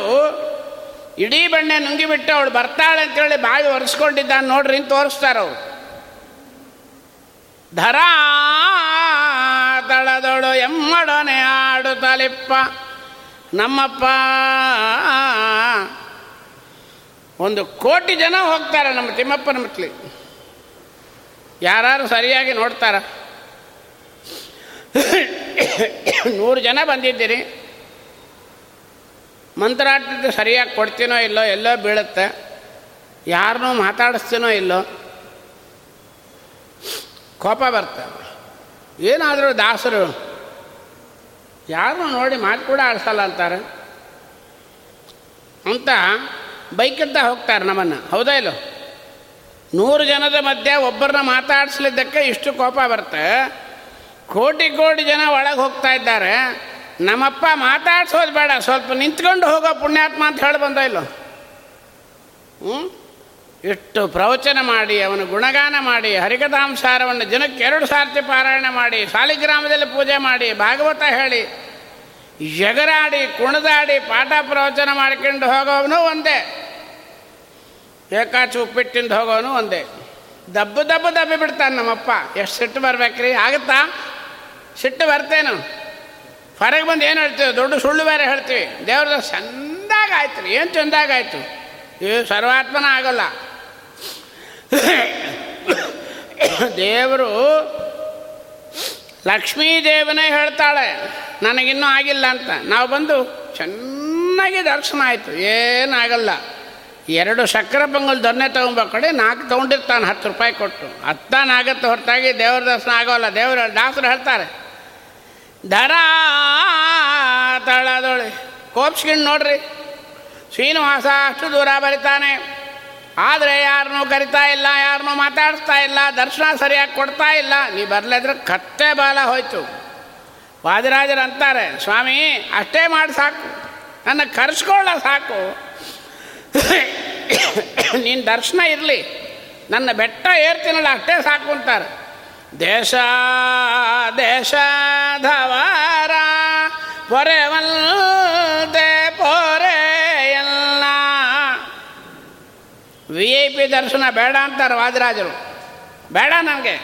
ಇಡೀ ಬೆಣ್ಣೆ ನುಂಗಿಬಿಟ್ಟು ಅವಳು ಬರ್ತಾಳೆ ಅಂತೇಳಿ ಬಾಯಿ ಒರೆಸ್ಕೊಂಡಿದ್ದಾನೆ ನೋಡ್ರಿ ಅಂತ ತೋರಿಸ್ತಾರೆ ಅವರು. ಧರಾ ತಳದೊಳು ಎಮ್ಮಡನೆ ಆಡು ತಲಿಪ್ಪ. ನಮ್ಮಪ್ಪ ಒಂದು ಕೋಟಿ ಜನ ಹೋಗ್ತಾರೆ ನಮ್ಮ ತಿಮ್ಮಪ್ಪನ ಮಟ್ಲಿ. ಯಾರು ಸರಿಯಾಗಿ ನೋಡ್ತಾರ. ನೂರು ಜನ ಬಂದಿದ್ದೀರಿ. ಮಂತ್ರಾಟದ ಸರಿಯಾಗಿ ಕೊಡ್ತೀನೋ ಇಲ್ಲೋ, ಎಲ್ಲೋ ಬೀಳುತ್ತೆ. ಯಾರನ್ನೂ ಮಾತಾಡಿಸ್ತೀನೋ ಇಲ್ಲೋ. ಕೋಪ ಬರ್ತದೆ ಏನಾದರೂ ದಾಸರು ಯಾರನ್ನೂ ನೋಡಿ ಮಾತು ಕೂಡ ಆಡಿಸಲ್ಲ ಅಂತಾರೆ. ಅಂತ ಬೈಕಿಂದ ಹೋಗ್ತಾರೆ ನಮ್ಮನ್ನು. ಹೌದಾ ಇಲ್ಲೋ? ನೂರು ಜನದ ಮಧ್ಯೆ ಒಬ್ಬರನ್ನ ಮಾತಾಡಿಸ್ಲಿದ್ದಕ್ಕೆ ಇಷ್ಟು ಕೋಪ ಬರುತ್ತೆ. ಕೋಟಿ ಕೋಟಿ ಜನ ಒಳಗೆ ಹೋಗ್ತಾ ಇದ್ದಾರೆ. ನಮ್ಮಪ್ಪ ಮಾತಾಡ್ಸೋದು ಬೇಡ. ಸ್ವಲ್ಪ ನಿಂತ್ಕೊಂಡು ಹೋಗೋ ಪುಣ್ಯಾತ್ಮ ಅಂತ ಹೇಳಿ ಬಂದ ಇಲ್ಲೋ? ಹ್ಞೂ ಇಷ್ಟು ಪ್ರವಚನ ಮಾಡಿ, ಅವನು ಗುಣಗಾನ ಮಾಡಿ ಹರಿಕಥಾಂಸಾರವನ್ನು ಜನಕ್ಕೆ ಎರಡು ಸಾರ್ತಿ ಪಾರಾಯಣ ಮಾಡಿ, ಸಾಲಿಗ್ರಾಮದಲ್ಲಿ ಪೂಜೆ ಮಾಡಿ, ಭಾಗವತ ಹೇಳಿ, ಜಗರಾಡಿ, ಕುಣದಾಡಿ, ಪಾಠ ಪ್ರವಚನ ಮಾಡ್ಕೊಂಡು ಹೋಗೋವನು ಒಂದೇ. ಏಕಾಚು ಉಪ್ಪಿಟ್ಟಿಂದ ಹೋಗೋನು ಒಂದೇ. ದಬ್ಬು ದಬ್ಬು ದಬ್ಬಿ ಬಿಡ್ತಾನೆ ನಮ್ಮಪ್ಪ. ಎಷ್ಟು ಸಿಟ್ಟು ಬರ್ಬೇಕ್ರಿ? ಆಗುತ್ತಾ? ಸಿಟ್ಟು ಬರ್ತೇನು? ಹೊರಗೆ ಬಂದು ಏನು ಹೇಳ್ತೀವಿ? ದೊಡ್ಡ ಸುಳ್ಳು ಬೇರೆ ಹೇಳ್ತೀವಿ. ದೇವ್ರದ ಚೆಂದಾಗಾಯ್ತು ರೀ. ಏನು ಚಂದಾಗಾಯ್ತು? ಇವು ಸರ್ವಾತ್ಮನ ಆಗೋಲ್ಲ. ದೇವರು ಲಕ್ಷ್ಮೀದೇವನೇ ಹೇಳ್ತಾಳೆ. ನನಗಿನ್ನೂ ಆಗಿಲ್ಲ ಅಂತ. ನಾವು ಬಂದು ಚೆನ್ನಾಗಿ ದರ್ಶನ ಆಯಿತು. ಏನಾಗಲ್ಲ ಎರಡು ಸಕ್ಕರೆ ಪೊಂಗಲ್ ದೊನ್ನೆ ತೊಗೊಂಬ ಕಡೆ ನಾಲ್ಕು ತೊಗೊಂಡಿರ್ತಾನೆ ಹತ್ತು ರೂಪಾಯಿ ಕೊಟ್ಟು. ಹತ್ತಾನಾಗತ್ತೆ ಹೊರತಾಗಿ ದೇವ್ರ ದರ್ಶನ ಆಗೋಲ್ಲ. ದೇವರು ದಾಸರು ಹೇಳ್ತಾರೆ ದರ ತಳದೊಳಿ ಕೋಪ್ಸ್ಕಿಂಡ್ ನೋಡ್ರಿ. ಶ್ರೀನಿವಾಸ ಅಷ್ಟು ದೂರ ಬರಿತಾನೆ. ಆದರೆ ಯಾರನ್ನೂ ಕರಿತಾ ಇಲ್ಲ ಯಾರನ್ನೂ ಮಾತಾಡಿಸ್ತಾ ಇಲ್ಲ, ದರ್ಶನ ಸರಿಯಾಗಿ ಕೊಡ್ತಾ ಇಲ್ಲ. ನೀ ಬರಲಿದ್ರೆ ಕತ್ತೆ ಬಾಲ ಹೋಯ್ತು. ವಾದಿರಾಜರು ಅಂತಾರೆ, ಸ್ವಾಮಿ, ಅಷ್ಟೇ ಮಾಡಿ ಸಾಕು. ನನ್ನ ಕರೆಸ್ಕೊಳ್ಳ ಸಾಕು. ನಿನ್ನ ದರ್ಶನ ಇರಲಿ. ನನ್ನ ಬೆಟ್ಟ ಏರ್ತೀನಲ್ಲ, ಅಷ್ಟೇ ಸಾಕು ಅಂತಾರೆ. ದೇಶ ದೇಶದವರ ಪೊರೆವಲ್ದೆ ಪೊರೆ ಎಲ್ಲ ವಿ ಐ ಪಿ ದರ್ಶನ ಬೇಡ ಅಂತಾರೆ ವಾದಿರಾಜರು. ಬೇಡ ನನಗೆ.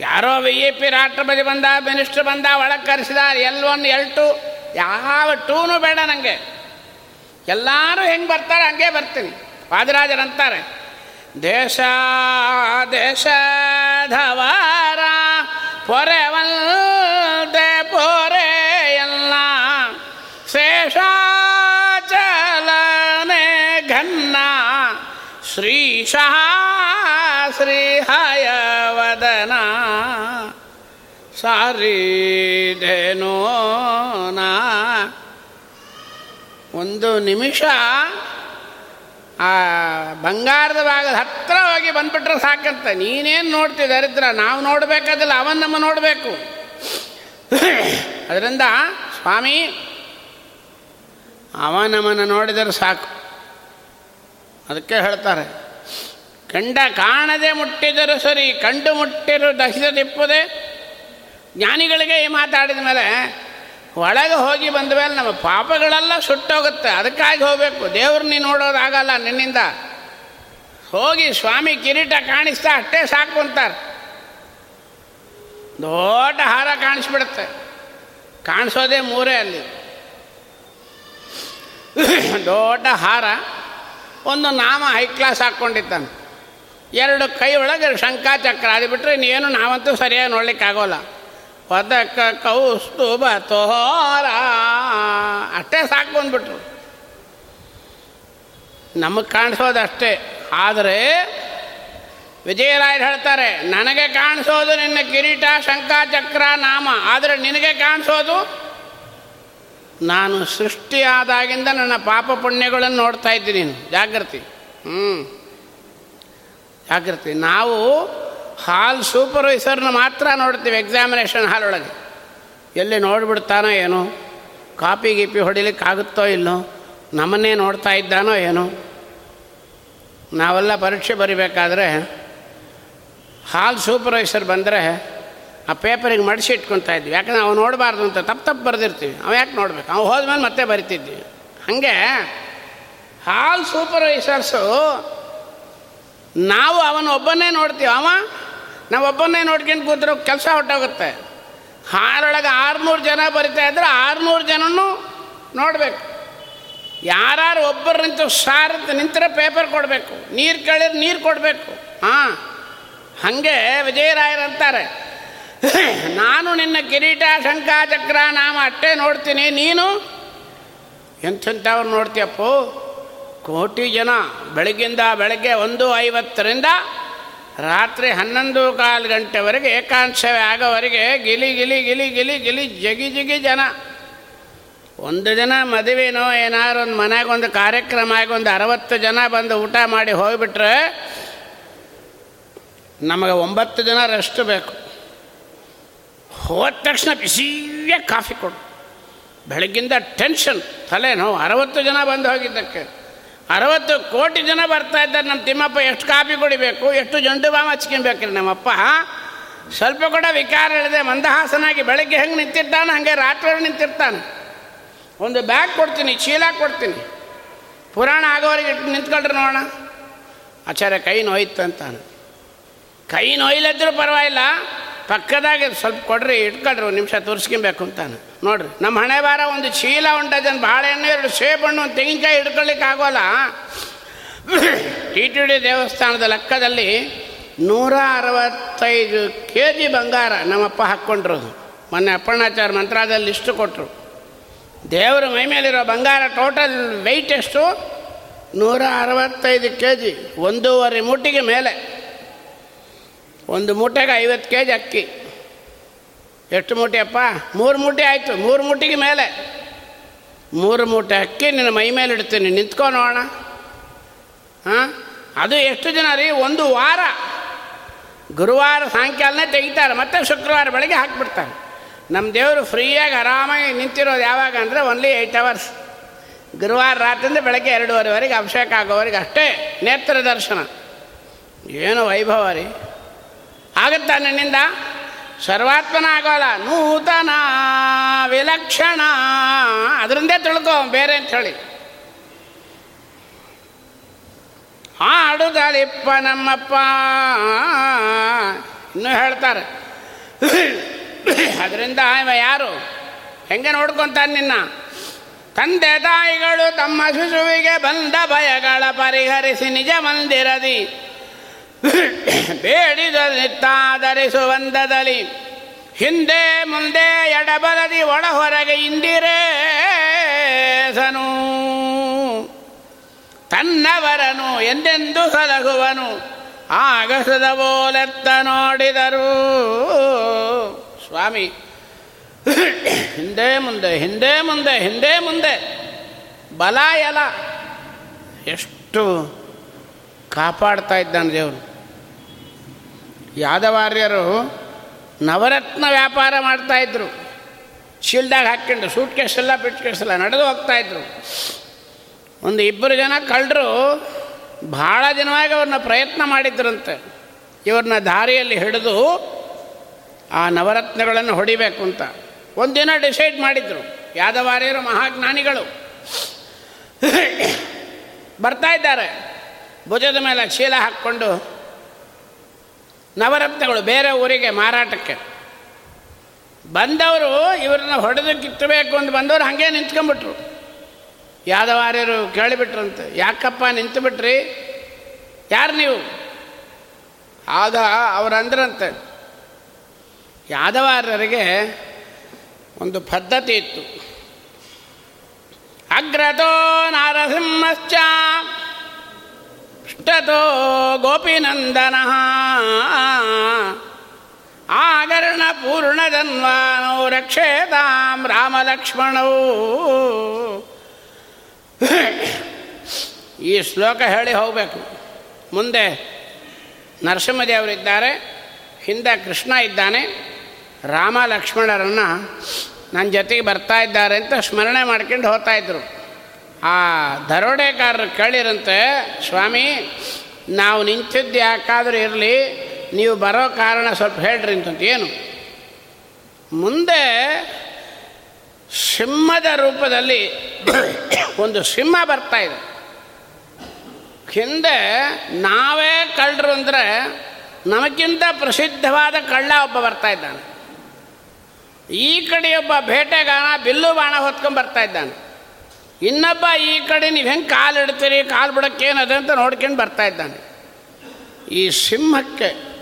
ಯಾರೋ ವಿ ಐ ಪಿ ರಾಷ್ಟ್ರಪತಿ ಬಂದ ಮಿನಿಸ್ಟ್ರ್ ಬಂದ, ಒಳಗೆ ಕರೆಸಿದ ಎಲ್ ಒನ್ ಎಲ್ ಟು ಯಾವ ಟೂನು ಬೇಡ ನನಗೆ ಎಲ್ಲರೂ ಹೆಂಗೆ ಬರ್ತಾರೆ ಹಂಗೆ ಬರ್ತೀನಿ. ವಾದಿರಾಜರು ಅಂತಾರೆ, ದೇಶ ಧವಾರ, ಪೊರೆವಲ್ದೆ ಪೊರೆ ಎಲ್ಲ ಶೇಷಾಚಲನೆ ಘನ್ನ ಶ್ರೀಶಃ ಶ್ರೀಹಯವದನ ಸಾರಿದೇನೋ ನಾ ಒಂದು ನಿಮಿಷ ಆ ಬಂಗಾರದ ಭಾಗದ ಹತ್ರ ಹೋಗಿ ಬಂದ್ಬಿಟ್ರೆ ಸಾಕಂತ. ನೀನೇನು ನೋಡ್ತಿ ದರಿದ್ರ? ನಾವು ನೋಡಬೇಕಾದಿಲ್ಲ, ಅವನ್ ನಮ್ಮ ನೋಡಬೇಕು. ಅದರಿಂದ ಸ್ವಾಮಿ ಅವ ನಮ್ಮನ್ನು ನೋಡಿದರೆ ಸಾಕು. ಅದಕ್ಕೆ ಹೇಳ್ತಾರೆ, ಕಂಡ ಕಾಣದೆ ಮುಟ್ಟಿದರೂ ಸರಿ, ಕಂಡು ಮುಟ್ಟಿರು ದಹಿಸದಿಪ್ಪದೆ, ಜ್ಞಾನಿಗಳಿಗೆ ಈ ಮಾತಾಡಿದ ಮೇಲೆ ಒಳಗೆ ಹೋಗಿ ಬಂದ ಮೇಲೆ ನಮ್ಮ ಪಾಪಗಳೆಲ್ಲ ಸುಟ್ಟೋಗುತ್ತೆ. ಅದಕ್ಕಾಗಿ ಹೋಗಬೇಕು. ನೀನು ನೋಡೋದಾಗಲ್ಲ ನಿನ್ನಿಂದ. ಹೋಗಿ ಸ್ವಾಮಿ ಕಿರೀಟ ಕಾಣಿಸ್ತಾ ಅಷ್ಟೇ ಸಾಕು ಅಂತಾರೆ. ದೊಡ್ಡ ಹಾರ ಕಾಣಿಸ್ಬಿಡುತ್ತೆ. ಕಾಣಿಸೋದೇ ಮೂರೇ ಅಲ್ಲಿ. ದೊಡ್ಡ ಹಾರ. ಒಂದು ನಾಮ ಹೈ ಕ್ಲಾಸ್ ಹಾಕ್ಕೊಂಡಿದ್ದಾನೆ. ಎರಡು ಕೈ ಒಳಗೆ ಶಂಕಾಚಕ್ರ ಅದು ಬಿಟ್ಟರೆ ಇನ್ನೇನು ನಾವಂತೂ ಸರಿಯಾಗಿ ನೋಡ್ಲಿಕ್ಕಾಗೋಲ್ಲ. ಪದಕ ಕೌಸ್ತುಭ ತೋರ ಅಷ್ಟೇ ಸಾಕು ಬಂದ್ಬಿಟ್ರು ನಮಗೆ ಕಾಣಿಸೋದು ಅಷ್ಟೇ ಆದರೆ ವಿಜಯರಾಯರು ಹೇಳ್ತಾರೆ, ನನಗೆ ಕಾಣಿಸೋದು ನಿನ್ನ ಕಿರೀಟ ಶಂಖಚಕ್ರ ನಾಮ. ಆದರೆ ನಿನಗೆ ಕಾಣಿಸೋದು ನಾನು ಸೃಷ್ಟಿಯಾದಾಗಿಂದ ನನ್ನ ಪಾಪ ಪುಣ್ಯಗಳನ್ನು ನೋಡ್ತಾ ಇದ್ದೀನಿ ಜಾಗೃತಿ ಹ್ಞೂ ಜಾಗೃತಿ ನಾವು ಹಾಲ್ ಸೂಪರ್ವೈಸರ್ನ ಮಾತ್ರ ನೋಡ್ತೀವಿ ಎಕ್ಸಾಮಿನೇಷನ್ ಹಾಲ್ ಒಳಗೆ. ಎಲ್ಲಿ ನೋಡಿಬಿಡ್ತಾನೋ ಏನೋ, ಕಾಪಿ ಗೀಪಿ ಹೊಡಿಲಿಕ್ಕಾಗುತ್ತೋ ಇಲ್ಲೋ, ನಮ್ಮನ್ನೇ ನೋಡ್ತಾ ಇದ್ದಾನೋ ಏನೋ. ನಾವೆಲ್ಲ ಪರೀಕ್ಷೆ ಬರಿಬೇಕಾದ್ರೆ ಹಾಲ್ ಸೂಪರ್ವೈಸರ್ ಬಂದರೆ ಆ ಪೇಪರಿಗೆ ಮಡಿಸಿ ಇಟ್ಕೊತಾ ಇದ್ವಿ. ಯಾಕಂದ್ರೆ ಅವ್ನು ನೋಡಬಾರ್ದು ಅಂತ ತಪ್ಪು ತಪ್ಪು ಬರೆದಿರ್ತೀವಿ. ಅವ ಯಾಕೆ ನೋಡ್ಬೇಕು? ಅವ ಹೋದ್ಮೇಲೆ ಮತ್ತೆ ಬರಿತಿದ್ವಿ. ಹಾಗೆ ಹಾಲ್ ಸೂಪರ್ವೈಸರ್ಸು ನಾವು ಅವನ ಒಬ್ಬನೇ ನೋಡ್ತೀವಿ. ಅವ ನಾವು ಒಬ್ಬನ್ನೇ ನೋಡ್ಕೊಂಡು ಕೂತ್ರೆ ಕೆಲಸ ಹೊಟ್ಟೋಗುತ್ತೆ ಹಾರೊಳಗೆ ಆರುನೂರು ಜನ ಬರಿತಾ ಇದ್ರೆ ಆರುನೂರು ಜನನೂ ನೋಡಬೇಕು. ಯಾರು ಒಬ್ಬರು ನಿಂತು ಸಾರ್ ಅಂತ ನಿಂತರೆ ಪೇಪರ್ ಕೊಡಬೇಕು. ನೀರು ಕೇಳಿದ್ರೆ ನೀರು ಕೊಡಬೇಕು. ಹಾಂ, ಹಾಗೆ ವಿಜಯರಾಯರಂತಾರೆ ನಾನು ನಿನ್ನ ಕಿರೀಟ ಶಂಕಾ ಚಕ್ರ, ನಾಮ ಅಷ್ಟೇ ನೋಡ್ತೀನಿ. ನೀನು? ಎಂಥವ್ರು ನೋಡ್ತೀಯಪ್ಪು? ಕೋಟಿ ಜನ ಬೆಳಗ್ಗಿಂದ ಬೆಳಗ್ಗೆ ಒಂದು ಐವತ್ತರಿಂದ ರಾತ್ರಿ ಹನ್ನೊಂದು ಕಾಲು ಗಂಟೆವರೆಗೆ ಏಕಾಂಶವೇ ಆಗೋವರೆಗೆ ಗಿಲಿ ಗಿಲಿ ಗಿಲಿ ಗಿಲಿ ಗಿಲಿ ಜಗಿ ಜಿಗಿ ಜನ. ಒಂದು ಜನ ಮದುವೆನೋ ಏನಾದ್ರು ಒಂದು ಮನೆಗೊಂದು ಕಾರ್ಯಕ್ರಮ ಆಗಿ ಒಂದು ಅರವತ್ತು ಜನ ಬಂದು ಊಟ ಮಾಡಿ ಹೋಗಿಬಿಟ್ರೆ ನಮಗೆ ಒಂಬತ್ತು ಜನ ರೆಸ್ಟ್ ಬೇಕು. ಹೋದ ತಕ್ಷಣ ಬಿಸಿಯೇ ಕಾಫಿ ಕೊಡು. ಬೆಳಗ್ಗಿಂದ ಟೆನ್ಷನ್ ತಲೆನೋ ಅರವತ್ತು ಜನ ಬಂದು ಹೋಗಿದ್ದಕ್ಕೆ. ಅರವತ್ತು ಕೋಟಿ ಜನ ಬರ್ತಾ ಇದ್ದಾರೆ. ನಮ್ಮ ತಿಮ್ಮಪ್ಪ ಎಷ್ಟು ಕಾಪಿ ಕುಡಿಬೇಕು, ಎಷ್ಟು ಜಂಡು ಬಾಮ ಹಚ್ಕೊಬೇಕ್ರಿ ನಮ್ಮಪ್ಪ ಸ್ವಲ್ಪ ಕೂಡ ವಿಕಾರ ಹೇಳಿದೆ ಮಂದಹಾಸನಾಗಿ ಬೆಳಗ್ಗೆ ಹೆಂಗೆ ನಿಂತಿರ್ತಾನೆ ಹಾಗೆ ರಾತ್ರಿ ನಿಂತಿರ್ತಾನೆ. ಒಂದು ಬ್ಯಾಗ್ ಕೊಡ್ತೀನಿ, ಚೀಲ ಕೊಡ್ತೀನಿ. ಪುರಾಣ ಆಗೋರಿಗೆ ಇಟ್ಟು ನಿಂತ್ಕೊಳ್ರಿ ನೋಡೋಣ. ಆಚಾರ್ಯ, ಕೈ ನೋಯ್ತು ಅಂತಾನೆ ಕೈ ನೋಯ್ಲದ್ರೂ ಪರವಾಗಿಲ್ಲ. ಪಕ್ಕದಾಗೆ ಸ್ವಲ್ಪ ಕೊಡ್ರಿ, ಇಟ್ಕೊಳ್ರಿ, ಒಂದು ನಿಮಿಷ ತೋರಿಸ್ಕೊಬೇಕು ಅಂತಾನೆ. ನೋಡ್ರಿ ನಮ್ಮ ಹಣೆ ಬಾರ ಒಂದು ಚೀಲ ಉಂಟ ಜನ ಬಾಳೆಹಣ್ಣು ಎರಡು ಸೇಬಣ್ಣು ಒಂದು ತೆಂಗಿನಕಾಯಿ ಹಿಡ್ಕೊಳ್ಳಿಕ್ಕೆ ಆಗೋಲ್ಲ. ಟಿ ಟಿ ಡಿ ದೇವಸ್ಥಾನದ ಲೆಕ್ಕದಲ್ಲಿ ನೂರ ಅರವತ್ತೈದು ಕೆ ಜಿ ಬಂಗಾರ ನಮ್ಮಪ್ಪ ಹಾಕ್ಕೊಂಡಿರೋದು ಮೊನ್ನೆ ಅಪ್ಪಣ್ಣಾಚಾರ ಮಂತ್ರಾದಲ್ಲಿ ಲಿಸ್ಟು ಕೊಟ್ಟರು ದೇವರ ಮೈ ಮೇಲಿರೋ ಬಂಗಾರ ಟೋಟಲ್ ವೆಯ್ಟ್ ಎಷ್ಟು? ನೂರ ಅರವತ್ತೈದು ಕೆ ಜಿ ಒಂದೂವರೆ ಮೂಟಿಗೆ ಮೇಲೆ. ಒಂದು ಮೂಟೆಗೆ ಐವತ್ತು ಕೆ ಜಿ ಅಕ್ಕಿ. ಎಷ್ಟು ಮೂಟೆ ಅಪ್ಪ? ಮೂರು ಮೂಟೆ ಆಯಿತು. ಮೂರು ಮೂಟಿಗೆ ಮೇಲೆ. ಮೂರು ಮೂಟೆ ಅಕ್ಕಿ ನಿನ್ನ ಮೈ ಮೇಲೆ ಇಡ್ತೀನಿ. ನಿಂತ್ಕೊ ನೋಡೋಣ ಹಾಂ? ಅದು ಎಷ್ಟು ಜನ ರೀ? ಒಂದು ವಾರ. ಗುರುವಾರ ಸಾಯಂಕಾಲನೇ ತೆಗಿತಾರೆ. ಮತ್ತೆ ಶುಕ್ರವಾರ ಬೆಳಗ್ಗೆ ಹಾಕಿಬಿಡ್ತಾರೆ. ನಮ್ಮ ದೇವರು ಫ್ರೀಯಾಗಿ ಆರಾಮಾಗಿ ನಿಂತಿರೋದು ಯಾವಾಗ ಅಂದರೆ ಓನ್ಲಿ ಏಯ್ಟ್ ಅವರ್ಸ್ ಗುರುವಾರ ರಾತ್ರಿಯಿಂದ ಬೆಳಗ್ಗೆ ಎರಡೂವರೆವರೆಗೆ ಅಭಿಷೇಕ ಆಗೋವರೆಗೆ ಅಷ್ಟೇ. ನೇತ್ರ ದರ್ಶನ. ಏನು ವೈಭವ ರೀ. ಆಗುತ್ತಾ ನನ್ನಿಂದ? ಸರ್ವಾತ್ಮನ ಆಗೋಲ್ಲ ನೂತನ ವಿಲಕ್ಷಣ. ಅದರಿಂದೇ ತಿಳ್ಕೊ, ಬೇರೆ ಅಂತ ಹೇಳಿ. ಹಾಡುದಳಿಪ್ಪ ನಮ್ಮಪ್ಪ. ಇನ್ನೂ ಹೇಳ್ತಾರೆ. ಅದರಿಂದ ಇವ ಯಾರು? ಹೆಂಗೆ ನೋಡ್ಕೊತಾನೆ ನಿನ್ನ? ತಂದೆ ತಾಯಿಗಳು ತಮ್ಮ ಶಿಶುವಿಗೆ ಬಂದ ಭಯಗಳ ಪರಿಹರಿಸಿ ನಿಜ ಮಂದಿರದಿ. ಬೇಡಿದ ನಿತ್ತಾಧರಿಸುವಂದದಲ್ಲಿ ಹಿಂದೆ ಮುಂದೆ ಎಡಬಲದಿ ಒಳ ಹೊರಗೆ ಇಂದಿರೇಸನು. ತನ್ನವರನು ಎಂದೆಂದು ಸಲಹುವನು ಆಗಸದ ಬೋಲೆತ್ತ ನೋಡಿದರು. ಸ್ವಾಮಿ, ಹಿಂದೆ ಮುಂದೆ ಹಿಂದೆ ಮುಂದೆ ಹಿಂದೆ ಮುಂದೆ ಬಲ ಎಲ ಎಷ್ಟು ಕಾಪಾಡ್ತಾ ಇದ್ದಾನೆ ದೇವರು. ಯಾದವಾರ್ಯರು ನವರತ್ನ ವ್ಯಾಪಾರ ಮಾಡ್ತಾಯಿದ್ರು ಶೀಲ್ಡಾಗ ಹಾಕ್ಕೊಂಡು ಸೂಟ್ ಕೇಸಲ್ಲ ಪಿಟ್ ಕೇಸಲ್ಲ ನಡೆದು ಹೋಗ್ತಾಯಿದ್ರು ಒಂದು ಇಬ್ಬರು ಜನ ಕಳ್ಳರು ಭಾಳ ದಿನವಾಗಿ ಅವ್ರನ್ನ ಪ್ರಯತ್ನ ಮಾಡಿದ್ರಂತೆ. ಇವ್ರನ್ನ ದಾರಿಯಲ್ಲಿ ಹಿಡಿದು ಆ ನವರತ್ನಗಳನ್ನು ಹೊಡಿಬೇಕು ಅಂತ. ಒಂದಿನ ಡಿಸೈಡ್ ಮಾಡಿದರು. ಯಾದವಾರ್ಯರು ಮಹಾಜ್ಞಾನಿಗಳು. ಬರ್ತಾ ಇದ್ದಾರೆ. ಭುಜದ ಮೇಲೆ ಚೀಲ ಹಾಕ್ಕೊಂಡು ನವರತ್ನಗಳು ಬೇರೆ ಊರಿಗೆ ಮಾರಾಟಕ್ಕೆ. ಬಂದವರು ಇವ್ರನ್ನ ಹೊಡೆದು ಕಿತ್ತಬೇಕು ಅಂತ ಬಂದವರು ಹಾಗೆ ನಿಂತ್ಕೊಂಡ್ಬಿಟ್ರು. ಯಾದವಾರ್ಯರು ಕೇಳಿಬಿಟ್ರಂತೆ, ಯಾಕಪ್ಪ ನಿಂತು ಬಿಟ್ರಿ ಯಾರು ನೀವು? ಆಗ ಅವರಂದ್ರಂತೆ. ಯಾದವಾರ್ಯರಿಗೆ ಒಂದು ಪದ್ಧತಿ ಇತ್ತು. ಅಗ್ರತೋ ನಾರಸಿಂಹಶ್ಚ ಗೋಪಿನಂದನ. ಆಗರ್ಣ ಪೂರ್ಣಜನ್ವಾನೋ ರಕ್ಷೇತಾಂ ರಾಮಲಕ್ಷ್ಮಣೋ. ಈ ಶ್ಲೋಕ ಹೇಳಿ ಹೋಗಬೇಕು. ಮುಂದೆ ನರಸಿಂಹದೇವರಿದ್ದಾರೆ, ಹಿಂದೆ ಕೃಷ್ಣ ಇದ್ದಾನೆ ರಾಮ ಲಕ್ಷ್ಮಣರನ್ನು ನನ್ನ ಜೊತೆಗೆ ಬರ್ತಾ ಇದ್ದಾರೆ ಅಂತ ಸ್ಮರಣೆ ಮಾಡ್ಕೊಂಡು ಹೋಗ್ತಾ ಇದ್ರು. ಆ ದರೋಡೆಗಾರರು ಕೇಳಿರಂತೆ, ಸ್ವಾಮಿ, ನಾವು ನಿಂತಿದ್ದು ಯಾಕಾದರೂ ಇರಲಿ, ನೀವು ಬರೋ ಕಾರಣ ಸ್ವಲ್ಪ ಹೇಳ್ರಿ ಅಂತಂತ, ಏನು? ಮುಂದೆ ಸಿಂಹದ ರೂಪದಲ್ಲಿ ಒಂದು ಸಿಂಹ ಬರ್ತಾ ಇದೆ. ಹಿಂದೆ ನಾವೇ ಕಳ್ಳರು ಅಂದರೆ ನಮಗಿಂತ ಪ್ರಸಿದ್ಧವಾದ ಕಳ್ಳ ಒಬ್ಬ ಬರ್ತಾ ಇದ್ದಾನೆ. ಈ ಕಡೆ ಒಬ್ಬ ಬೇಟೆಗಾನ ಬಿಲ್ಲು ಬಾಣ ಹೊತ್ಕೊಂಡು ಬರ್ತಾ ಇದ್ದಾನೆ. ಇನ್ನೊಬ್ಬ ಈ ಕಡೆ ನೀವು ಹೆಂಗೆ ಕಾಲು ಇಡ್ತೀರಿ, ಕಾಲು ಬಿಡೋಕ್ಕೇನದೆ ಅಂತ ನೋಡ್ಕೊಂಡು ಬರ್ತಾ ಇದ್ದಾನೆ. ಈ ಸಿಂಹಕ್ಕೆ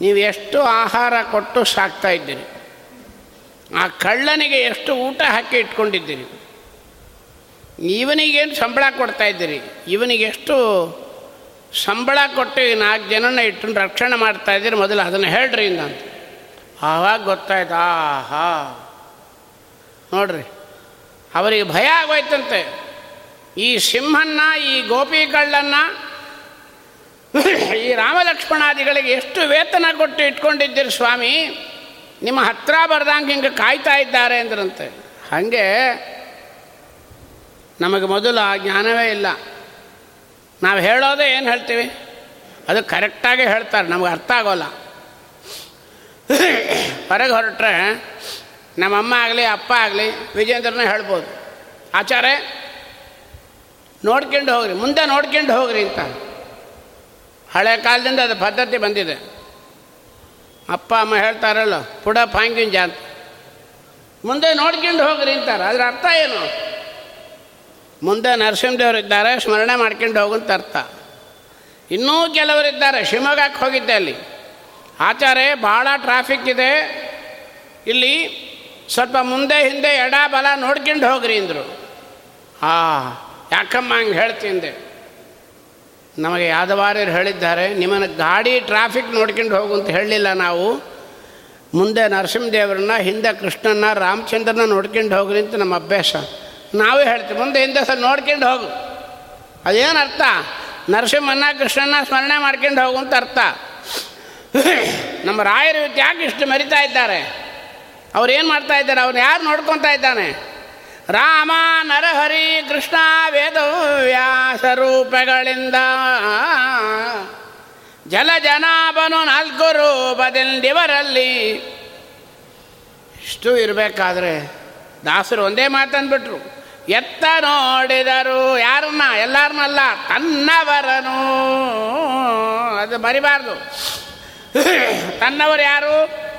ನೀವು ಎಷ್ಟು ಆಹಾರ ಕೊಟ್ಟು ಸಾಕ್ತಾ ಇದ್ದೀರಿ? ಆ ಕಳ್ಳನಿಗೆ ಎಷ್ಟು ಊಟ ಹಾಕಿ ಇಟ್ಕೊಂಡಿದ್ದೀರಿ? ಇವನಿಗೇನು ಸಂಬಳ ಕೊಡ್ತಾ ಇದ್ದೀರಿ? ಇವನಿಗೆ ಎಷ್ಟು ಸಂಬಳ ಕೊಟ್ಟು ನಾಲ್ಕು ಜನನ ಇಟ್ಟು ರಕ್ಷಣೆ ಮಾಡ್ತಾ ಇದ್ದೀರಿ ಮೊದಲು ಅದನ್ನು ಹೇಳ್ರಿ ಇಂದ ಅಂತ. ಆವಾಗ ಗೊತ್ತಾಯ್ತು, ಆಹಾ. ನೋಡ್ರಿ ಅವರಿಗೆ ಭಯ ಆಗೋಯ್ತಂತೆ. ಈ ಸಿಂಹನ್ನ, ಈ ಗೋಪಿ ಕಳ್ಳನ್ನ ಈ ರಾಮಲಕ್ಷ್ಮಣಾದಿಗಳಿಗೆ ಎಷ್ಟು ವೇತನ ಕೊಟ್ಟು ಇಟ್ಕೊಂಡಿದ್ದೀರಿ ಸ್ವಾಮಿ? ನಿಮ್ಮ ಹತ್ರ ಬರ್ದಂಗೆ ಹಿಂಗೆ ಕಾಯ್ತಾ ಇದ್ದಾರೆ ಅಂದ್ರಂತೆ. ಹಾಗೆ ನಮಗೆ ಮೊದಲು ಆ ಜ್ಞಾನವೇ ಇಲ್ಲ. ನಾವು ಹೇಳೋದೇ ಏನು ಹೇಳ್ತೀವಿ? ಅದು ಕರೆಕ್ಟಾಗಿ ಹೇಳ್ತಾರೆ, ನಮಗೆ ಅರ್ಥ ಆಗೋಲ್ಲ. ಹೊರಗೆ ಹೊರಟ್ರೆ ನಮ್ಮಮ್ಮ ಆಗಲಿ, ಅಪ್ಪ ಆಗಲಿ ವಿಜೇಂದ್ರನ ಹೇಳ್ಬೋದು. ಆಚಾರ್ಯ, ನೋಡ್ಕೊಂಡು ಹೋಗ್ರಿ, ಮುಂದೆ ನೋಡ್ಕೊಂಡು ಹೋಗ್ರಿ ಅಂತ. ಹಳೆ ಕಾಲದಿಂದ ಅದು ಪದ್ಧತಿ ಬಂದಿದೆ. ಅಪ್ಪ, ಅಮ್ಮ ಹೇಳ್ತಾರಲ್ಲ, ಪುಡ ಪಾಂಗಿಂಜ ಅಂತ. ಮುಂದೆ ನೋಡ್ಕೊಂಡು ಹೋಗ್ರಿ ಅಂತಾರೆ, ಅದ್ರ ಅರ್ಥ ಏನು? ಮುಂದೆ ನರಸಿಂಹದೇವರು ಇದ್ದಾರೆ, ಸ್ಮರಣೆ ಮಾಡ್ಕೊಂಡು ಹೋಗುವಂತ ಅರ್ಥ. ಇನ್ನೂ ಕೆಲವರಿದ್ದಾರೆ ಶಿವಮೊಗ್ಗಕ್ಕೆ ಹೋಗಿದ್ದೆ ಅಲ್ಲಿ. ಆಚಾರೆ ಭಾಳ ಟ್ರಾಫಿಕ್ ಇದೆ. ಇಲ್ಲಿ ಸ್ವಲ್ಪ ಮುಂದೆ ಹಿಂದೆ ಎಡ ಬಲ ನೋಡ್ಕೊಂಡು ಹೋಗ್ರಿ ಅಂದರು. ಆ ಯಾಕಮ್ಮ ಹಂಗೆ ಹೇಳ್ತಿಂದೆ ನಮಗೆ ಯಾದವಾರ್ಯರು ಹೇಳಿದ್ದಾರೆ, ನಿಮ್ಮನ್ನು ಗಾಡಿ ಟ್ರಾಫಿಕ್ ನೋಡ್ಕೊಂಡು ಹೋಗು ಅಂತ ಹೇಳಲಿಲ್ಲ ನಾವು. ಮುಂದೆ ನರಸಿಂಹದೇವರನ್ನ, ಹಿಂದೆ ಕೃಷ್ಣನ ರಾಮಚಂದ್ರನ ನೋಡ್ಕೊಂಡು ಹೋಗ್ರಿ ಅಂತ ನಮ್ಮ ಅಭ್ಯಾಸ. ನಾವೇ ಹೇಳ್ತೀವಿ, ಮುಂದೆ ಹಿಂದೆ ಸರ್ ನೋಡ್ಕೊಂಡು ಹೋಗು. ಅದೇನು ಅರ್ಥ? ನರಸಿಂಹನ್ನ ಕೃಷ್ಣನ ಸ್ಮರಣೆ ಮಾಡ್ಕೊಂಡು ಹೋಗು ಅಂತ ಅರ್ಥ. ನಮ್ಮ ರಾಯರು ಯಾಕೆ ಇಷ್ಟು ಮರಿತಾ ಇದ್ದಾರೆ? ಅವ್ರು ಏನು ಮಾಡ್ತಾ ಇದ್ದಾರೆ? ಅವ್ರು ಯಾರು ನೋಡ್ಕೊತಾ ಇದ್ದಾನೆ? ರಾಮ ನರಹರಿ ಕೃಷ್ಣ ವೇದವ್ಯಾಸ ರೂಪಗಳಿಂದ. ಜಲ ಜನಾಭನು ನಾಲ್ಕು ರೂಪದಿಂದಿವರಲ್ಲಿ. ಇಷ್ಟು ಇರಬೇಕಾದ್ರೆ ದಾಸರು ಒಂದೇ ಮಾತಂದ್ಬಿಟ್ರು ಎತ್ತ ನೋಡಿದರು ಯಾರನ್ನ? ಎಲ್ಲರನ್ನಲ್ಲ, ತನ್ನವರನು. ಅದು ಮರಿಬಾರ್ದು. ತನ್ನವರು ಯಾರು?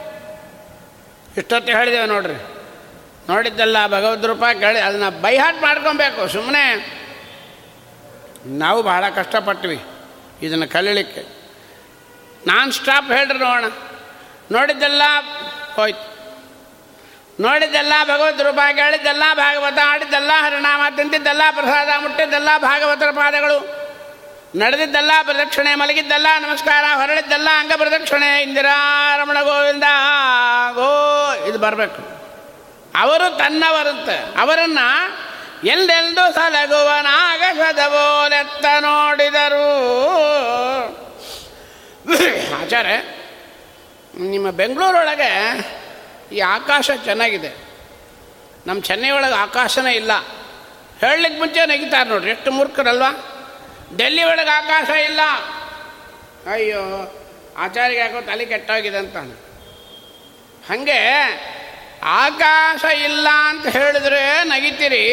ಇಷ್ಟೊತ್ತು ಹೇಳಿದ್ದೇವೆ ನೋಡ್ರಿ. ನೋಡಿದ್ದಲ್ಲ ಭಗವದ್ ರೂಪ ಕೇಳಿ ಅದನ್ನು ಬೈಹಾಟ್ ಮಾಡ್ಕೊಬೇಕು ಸುಮ್ಮನೆ ನಾವು ಬಹಳ ಕಷ್ಟಪಟ್ವಿ ಇದನ್ನು ಕಲೀಲಿಕ್ಕೆ. ನಾನ್ ಸ್ಟಾಪ್ ಹೇಳ್ರಿ ನೋಡೋಣ. ನೋಡಿದ್ದೆಲ್ಲ ಹೋಯ್ತು. ನೋಡಿದ್ದೆಲ್ಲ ಭಗವದ್ ರೂಪ ಕೇಳಿದ್ದೆಲ್ಲ ಭಾಗವತ ಆಡಿದ್ದೆಲ್ಲ ಹರಿನಾಮ ತಿಂತಿದ್ದೆಲ್ಲ ಪ್ರಸಾದ ಮುಟ್ಟಿದ್ದೆಲ್ಲ ಭಾಗವತರ ಪಾದಗಳು. ನಡೆದಿದ್ದೆಲ್ಲ, ಪ್ರದಕ್ಷಿಣೆ ಮಲಗಿದ್ದಲ್ಲ, ನಮಸ್ಕಾರ ಹೊರಳಿದ್ದಲ್ಲ ಅಂಗ ಪ್ರದಕ್ಷಿಣೆ ಇಂದಿರಾರಮಣ ಗೋವಿಂದ ಗೋ ಇದು ಬರಬೇಕು. ಅವರು ತನ್ನವರಂತೆ. ಅವರನ್ನು ಸಲಗುವ ಸಲಗುವನಾಗಸದಬೋಲೆತ್ತ ನೋಡಿದರು. ಆಚಾರ ನಿಮ್ಮ ಬೆಂಗಳೂರೊಳಗೆ ಈ ಆಕಾಶ ಚೆನ್ನಾಗಿದೆ. ನಮ್ಮ ಚೆನ್ನೈ ಒಳಗೆ ಆಕಾಶನೇ ಇಲ್ಲ. ಹೇಳಲಿಕ್ಕೆ ಮುಂಚೆ ನೆಗಿತಾರೆ ನೋಡ್ರಿ, ಎಷ್ಟು ಮೂರ್ಖರಲ್ವಾ? ಡೆಲ್ಲಿ ಒಳಗೆ ಆಕಾಶ ಇಲ್ಲ. ಅಯ್ಯೋ, ಆಚಾರ್ಯ ಯಾಕೋ ತಲೆ ಕೆಟ್ಟೋಗಿದೆ ಅಂತಾನೆ. ಹಾಗೆ ಆಕಾಶ ಇಲ್ಲ ಅಂತ ಹೇಳಿದ್ರೆ ನಗಿತೀರಿ.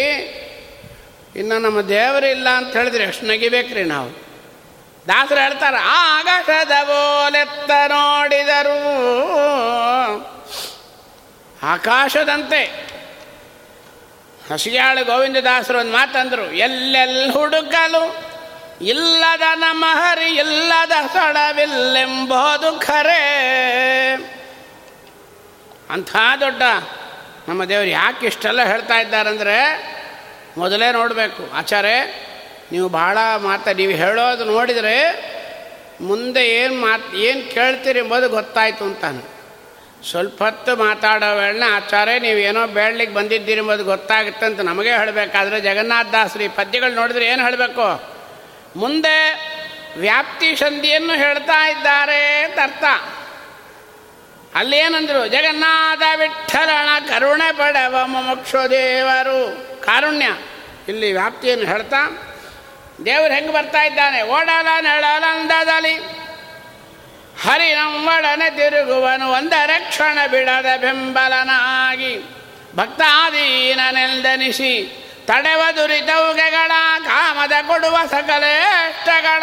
ಇನ್ನು ನಮ್ಮ ದೇವರು ಇಲ್ಲ ಅಂತ ಹೇಳಿದ್ರೆ ಎಷ್ಟು ನಗಿಬೇಕ್ರಿ ನಾವು? ದಾಸರು ಹೇಳ್ತಾರೆ ಆಕಾಶದ ಬೋಲೆತ್ತ ನೋಡಿದರು ಆಕಾಶದಂತೆ. ಹಸಿಯಾಳು ಗೋವಿಂದದಾಸರು ಒಂದು ಮಾತಂದರು, ಎಲ್ಲೆಲ್ಲಿ ಹುಡುಕಲು ಇಲ್ಲದ ನಮಹರಿ ಹರಿ ಇಲ್ಲದ ಸಡವಿಲ್ಲೆಂಬುದು ಖರೆ. ಅಂಥ ದೊಡ್ಡ ನಮ್ಮ ದೇವರು ಯಾಕೆ ಇಷ್ಟೆಲ್ಲ ಹೇಳ್ತಾ ಇದ್ದಾರಂದರೆ ಮೊದಲೇ ನೋಡಬೇಕು. ಆಚಾರ್ಯ, ನೀವು ಭಾಳ ಮಾತಾ ನೀವು ಹೇಳೋದು ನೋಡಿದರೆ ಮುಂದೆ ಏನು ಮಾತು ಏನು ಕೇಳ್ತೀರಿ ಎಂಬುದು ಗೊತ್ತಾಯಿತು ಅಂತಾನೆ. ಸ್ವಲ್ಪ ಹೊತ್ತು ಮಾತಾಡೋ ವೇಳೆ ಆಚಾರ್ಯ ನೀವೇನೋ ಬೇಡಲಿಕ್ಕೆ ಬಂದಿದ್ದೀರಿ ಎಂಬುದು ಗೊತ್ತಾಗುತ್ತೆ ಅಂತ ನಮಗೆ ಹೇಳಬೇಕಾದ್ರೆ ಜಗನ್ನಾಥ ದಾಸರಿ ಪದ್ಯಗಳು ನೋಡಿದ್ರೆ ಏನು ಹೇಳಬೇಕು? ಮುಂದೆ ವ್ಯಾಪ್ತಿ ಸಂಧಿಯನ್ನು ಹೇಳ್ತಾ ಇದ್ದಾರೆ ಅಂತ ಅರ್ಥ. ಅಲ್ಲೇನಂದ್ರು ಜಗನ್ನಾಥ ವಿಠಲನ ಕರುಣೆ ಪಡೆವ ಮುಮುಕ್ಷು ದೇವರು. ಕಾರುಣ್ಯ. ಇಲ್ಲಿ ವ್ಯಾಪ್ತಿಯನ್ನು ಹೇಳ್ತಾ, ದೇವರು ಹೆಂಗೆ ಬರ್ತಾ ಇದ್ದಾನೆ? ಓಡಲ ನೆಳಲಂದದಲ್ಲಿ ಹರಿ ನಮ್ಮೊಡನೆ ತಿರುಗುವನು, ಒಂದರ ಕ್ಷಣ ಬಿಡದ ಬೆಂಬಲನಾಗಿ. ಭಕ್ತಾದೀನನೆಲ್ದನಿಸಿ ತಡೆವ ದುರಿತೌಗೆಗಳ, ಕಾಮದ ಕೊಡುವ ಸಕಲೇಷ್ಟಗಳ.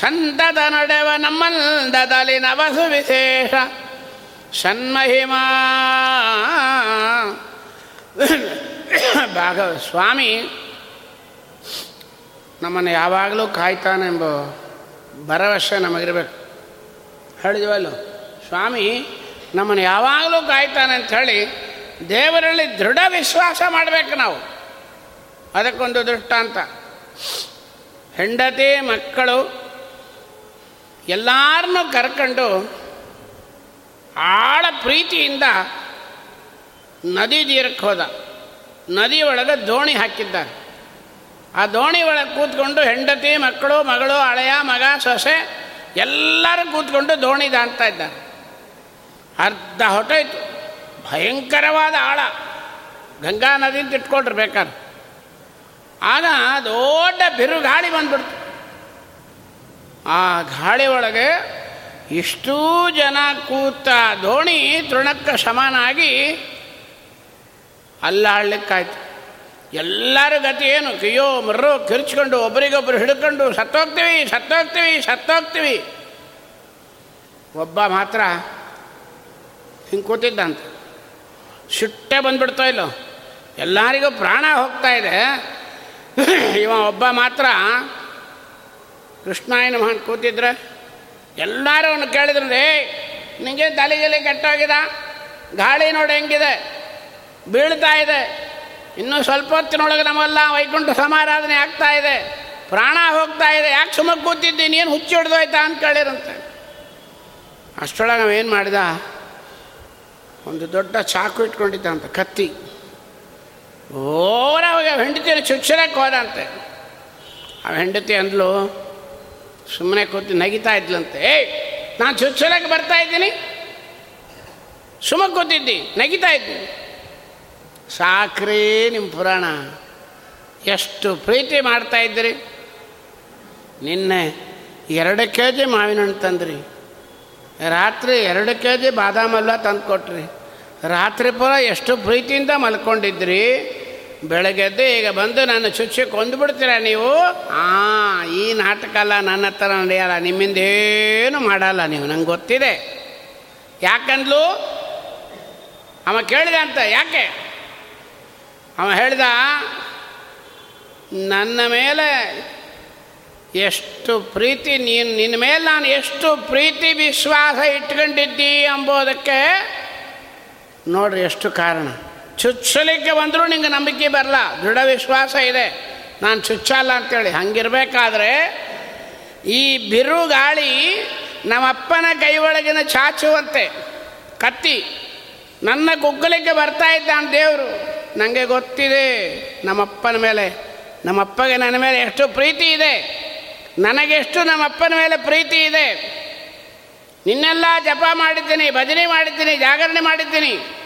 ಸಂತದ ನಡೆವ ನಮ್ಮಲ್ದದಲ್ಲಿ ನವಸು ವಿಶೇಷ ಸನ್ಮಹಿಮಾ ಭಾಗವ ಸ್ವಾಮಿ ನಮ್ಮನ್ನು ಯಾವಾಗಲೂ ಕಾಯ್ತಾನೆಂಬ ಭರವಸೆ ನಮಗಿರಬೇಕು. ಹೇಳಿದ್ವಲ್ಲ, ಸ್ವಾಮಿ, ನಮ್ಮನ್ನು ಯಾವಾಗಲೂ ಕಾಯ್ತಾನೆ ಅಂತ ಹೇಳಿ ದೇವರಲ್ಲಿ ದೃಢ ವಿಶ್ವಾಸ ಮಾಡಬೇಕು ನಾವು. ಅದಕ್ಕೊಂದು ದೃಷ್ಟಾಂತ. ಹೆಂಡತಿ ಮಕ್ಕಳು ಎಲ್ಲರನ್ನೂ ಕರ್ಕೊಂಡು ಆಳ ಪ್ರೀತಿಯಿಂದ ನದಿ ತೀರಕ್ಕೆ ಹೋದ. ನದಿ ಒಳಗೆ ದೋಣಿ ಹಾಕಿದ್ದಾರೆ. ಆ ದೋಣಿ ಒಳಗೆ ಕೂತ್ಕೊಂಡು ಹೆಂಡತಿ ಮಕ್ಕಳು, ಮಗಳು, ಹಳೆಯ ಮಗ, ಸೊಸೆ ಎಲ್ಲರೂ ಕೂತ್ಕೊಂಡು ದೋಣಿ ದಾಣ್ತಾ ಇದ್ದಾರೆ. ಅರ್ಧ ಹೊಟ್ಟೋಯ್ತು. ಭಯಂಕರವಾದ ಆಳ. ಗಂಗಾ ನದಿ ತಿಟ್ಕೊಂಡ್ರಿ ಬೇಕಾದ್ರೆ ಆಗ ದೊಡ್ಡ ಬಿರುಗಾಳಿ ಬಂದ್ಬಿಡ್ತು. ಆ ಗಾಳಿ ಒಳಗೆ ಇಷ್ಟೂ ಜನ ಕೂತ ದೋಣಿ ತೃಣಕ್ಕೆ ಸಮಾನಾಗಿ ಅಲ್ಲಾಡ್ಲಿಕ್ಕಾಯ್ತು ಎಲ್ಲರೂ ಗತಿ ಏನು? ಕಿಯೋ, ಮರ್ರು, ಕಿರ್ಚ್ಕೊಂಡು ಒಬ್ಬರಿಗೊಬ್ಬರು ಹಿಡ್ಕೊಂಡು, ಸತ್ತೋಗ್ತೀವಿ ಸತ್ತೋಗ್ತೀವಿ ಸತ್ತೋಗ್ತೀವಿ. ಒಬ್ಬ ಮಾತ್ರ ಹಿಂಗೆ ಕೂತಿದ್ದಂತ. ಸಿಟ್ಟೆ ಬಂದ್ಬಿಡ್ತಾ ಇಲ್ಲೋ. ಎಲ್ಲರಿಗೂ ಪ್ರಾಣ ಹೋಗ್ತಾ ಇದೆ. ಇವ ಒಬ್ಬ ಮಾತ್ರ ಕೃಷ್ಣಾಯನ ಮಹಾನ್ ಕೂತಿದ್ರೆ ಎಲ್ಲರೂ ಅವನು ಕೇಳಿದ್ರು, ಏ ನಿಂಗೆ ತಲೆ ಗಿಲೆ ಕೆಟ್ಟೋಗಿದ? ಗಾಳಿ ನೋಡಿ ಹೆಂಗಿದೆ? ಬೀಳ್ತಾ ಇದೆ? ಇನ್ನೂ ಸ್ವಲ್ಪ ಹೊತ್ತಿನೊಳಗೆ ನಮ್ಮೆಲ್ಲ ವೈಕುಂಠ ಸಮಾರಾಧನೆ ಆಗ್ತಾ ಇದೆ. ಪ್ರಾಣ ಹೋಗ್ತಾ ಇದೆ. ಯಾಕೆ ಸುಮ್ಮನೆ ಕೂತಿದ್ದೀನಿ ಏನು ಹುಚ್ಚಿ ಹಿಡ್ದೋಯ್ತಾ? ಅಂತ ಕೇಳಿರಂತೆ. ಅಷ್ಟೊಳಗೆ ಅವೇನು ಮಾಡಿದ? ಒಂದು ದೊಡ್ಡ ಚಾಕು ಇಟ್ಕೊಂಡಿದ್ದ ಅಂತ ಕತ್ತಿ. ಓರ ಅವಾಗ ಹೆಂಡತಿಯನ್ನು ಚುಚ್ಚಲಕ್ಕೆ ಹೋದಂತೆ. ಆ ಹೆಂಡತಿ ಅಂದ್ಲು, ಸುಮ್ಮನೆ ಕೂತು ನಗಿತಾ ಇದ್ಲಂತೆ. ಏಯ್, ನಾನು ಚುಚ್ಚರಕ್ಕೆ ಬರ್ತಾ ಇದ್ದೀನಿ. ಸುಮ್ಮನೆ ಕೂತಿದ್ದಿ, ನಗಿತಾ ಇದ್ದೀನಿ ಸಾಕ್ರಿ ನಿಮ್ಮ ಪುರಾಣ. ಎಷ್ಟು ಪ್ರೀತಿ ಮಾಡ್ತಾ ಇದ್ದೀರಿ. ನಿನ್ನೆ ಎರಡು ಕೆ ಜಿ ಮಾವಿನ ಹಣ್ಣು ತಂದ್ರಿ. ರಾತ್ರಿ ಎರಡು ಕೆ ಜಿ ಬಾದಾಮಲ್ಲ ತಂದು ಕೊಟ್ರಿ ರಾತ್ರಿ ಪೂರ ಎಷ್ಟು ಪ್ರೀತಿಯಿಂದ ಮಲ್ಕೊಂಡಿದ್ರಿ? ಬೆಳಗ್ಗೆದ್ದು ಈಗ ಬಂದು ನನ್ನ ಚುಚ್ಚಿ ಕೊಂದುಬಿಡ್ತೀರ ನೀವು? ಆ, ಈ ನಾಟಕ ಅಲ್ಲ ನನ್ನ ಹತ್ರ ನಡೆಯಲ್ಲ ನಿಮ್ಮಿಂದ ಏನು ಮಾಡಲ್ಲ ನೀವು, ನಂಗೆ ಗೊತ್ತಿದೆ. ಯಾಕಂದ್ಲು? ಅವ ಕೇಳಿದೆ ಅಂತ, ಯಾಕೆ? ಅವ ಹೇಳ್ದ, ನನ್ನ ಮೇಲೆ ಎಷ್ಟು ಪ್ರೀತಿ, ನೀನು ನಿನ್ನ ಮೇಲೆ ನಾನು ಎಷ್ಟು ಪ್ರೀತಿ, ವಿಶ್ವಾಸ ಇಟ್ಕೊಂಡಿದ್ದಿ ಎಂಬುದಕ್ಕೆ ನೋಡ್ರಿ ಎಷ್ಟು ಕಾರಣ. ಚುಚ್ಚಲಿಕ್ಕೆ ಬಂದರೂ ನಿಂಗೆ ನಂಬಿಕೆ ಬರಲ್ಲ ದೃಢ ವಿಶ್ವಾಸ ಇದೆ. ನಾನು ಚುಚ್ಚಲ್ಲ ಅಂತೇಳಿ. ಹಂಗಿರಬೇಕಾದ್ರೆ ಈ ಬಿರುಗಾಳಿ ನಮ್ಮಪ್ಪನ ಕೈ ಒಳಗಿನ ಚಾಚುವಂತೆ. ಕತ್ತಿ. ನನ್ನ ಕುಗ್ಗಲಿಕ್ಕೆ ಬರ್ತಾ ಇದ್ದಾನೆ ದೇವರು. ನನಗೆ ಗೊತ್ತಿದೆ ನಮ್ಮಪ್ಪನ ಮೇಲೆ. ನಮ್ಮಪ್ಪಗೆ ನನ್ನ ಮೇಲೆ ಎಷ್ಟು ಪ್ರೀತಿ ಇದೆ. ನನಗೆಷ್ಟು ನಮ್ಮಪ್ಪನ ಮೇಲೆ ಪ್ರೀತಿ ಇದೆ. ನಿನ್ನೆಲ್ಲ ಜಪ ಮಾಡಿದ್ದೀನಿ, ಭಜನೆ ಮಾಡಿದ್ದೀನಿ, ಜಾಗರಣೆ ಮಾಡಿದ್ದೀನಿ.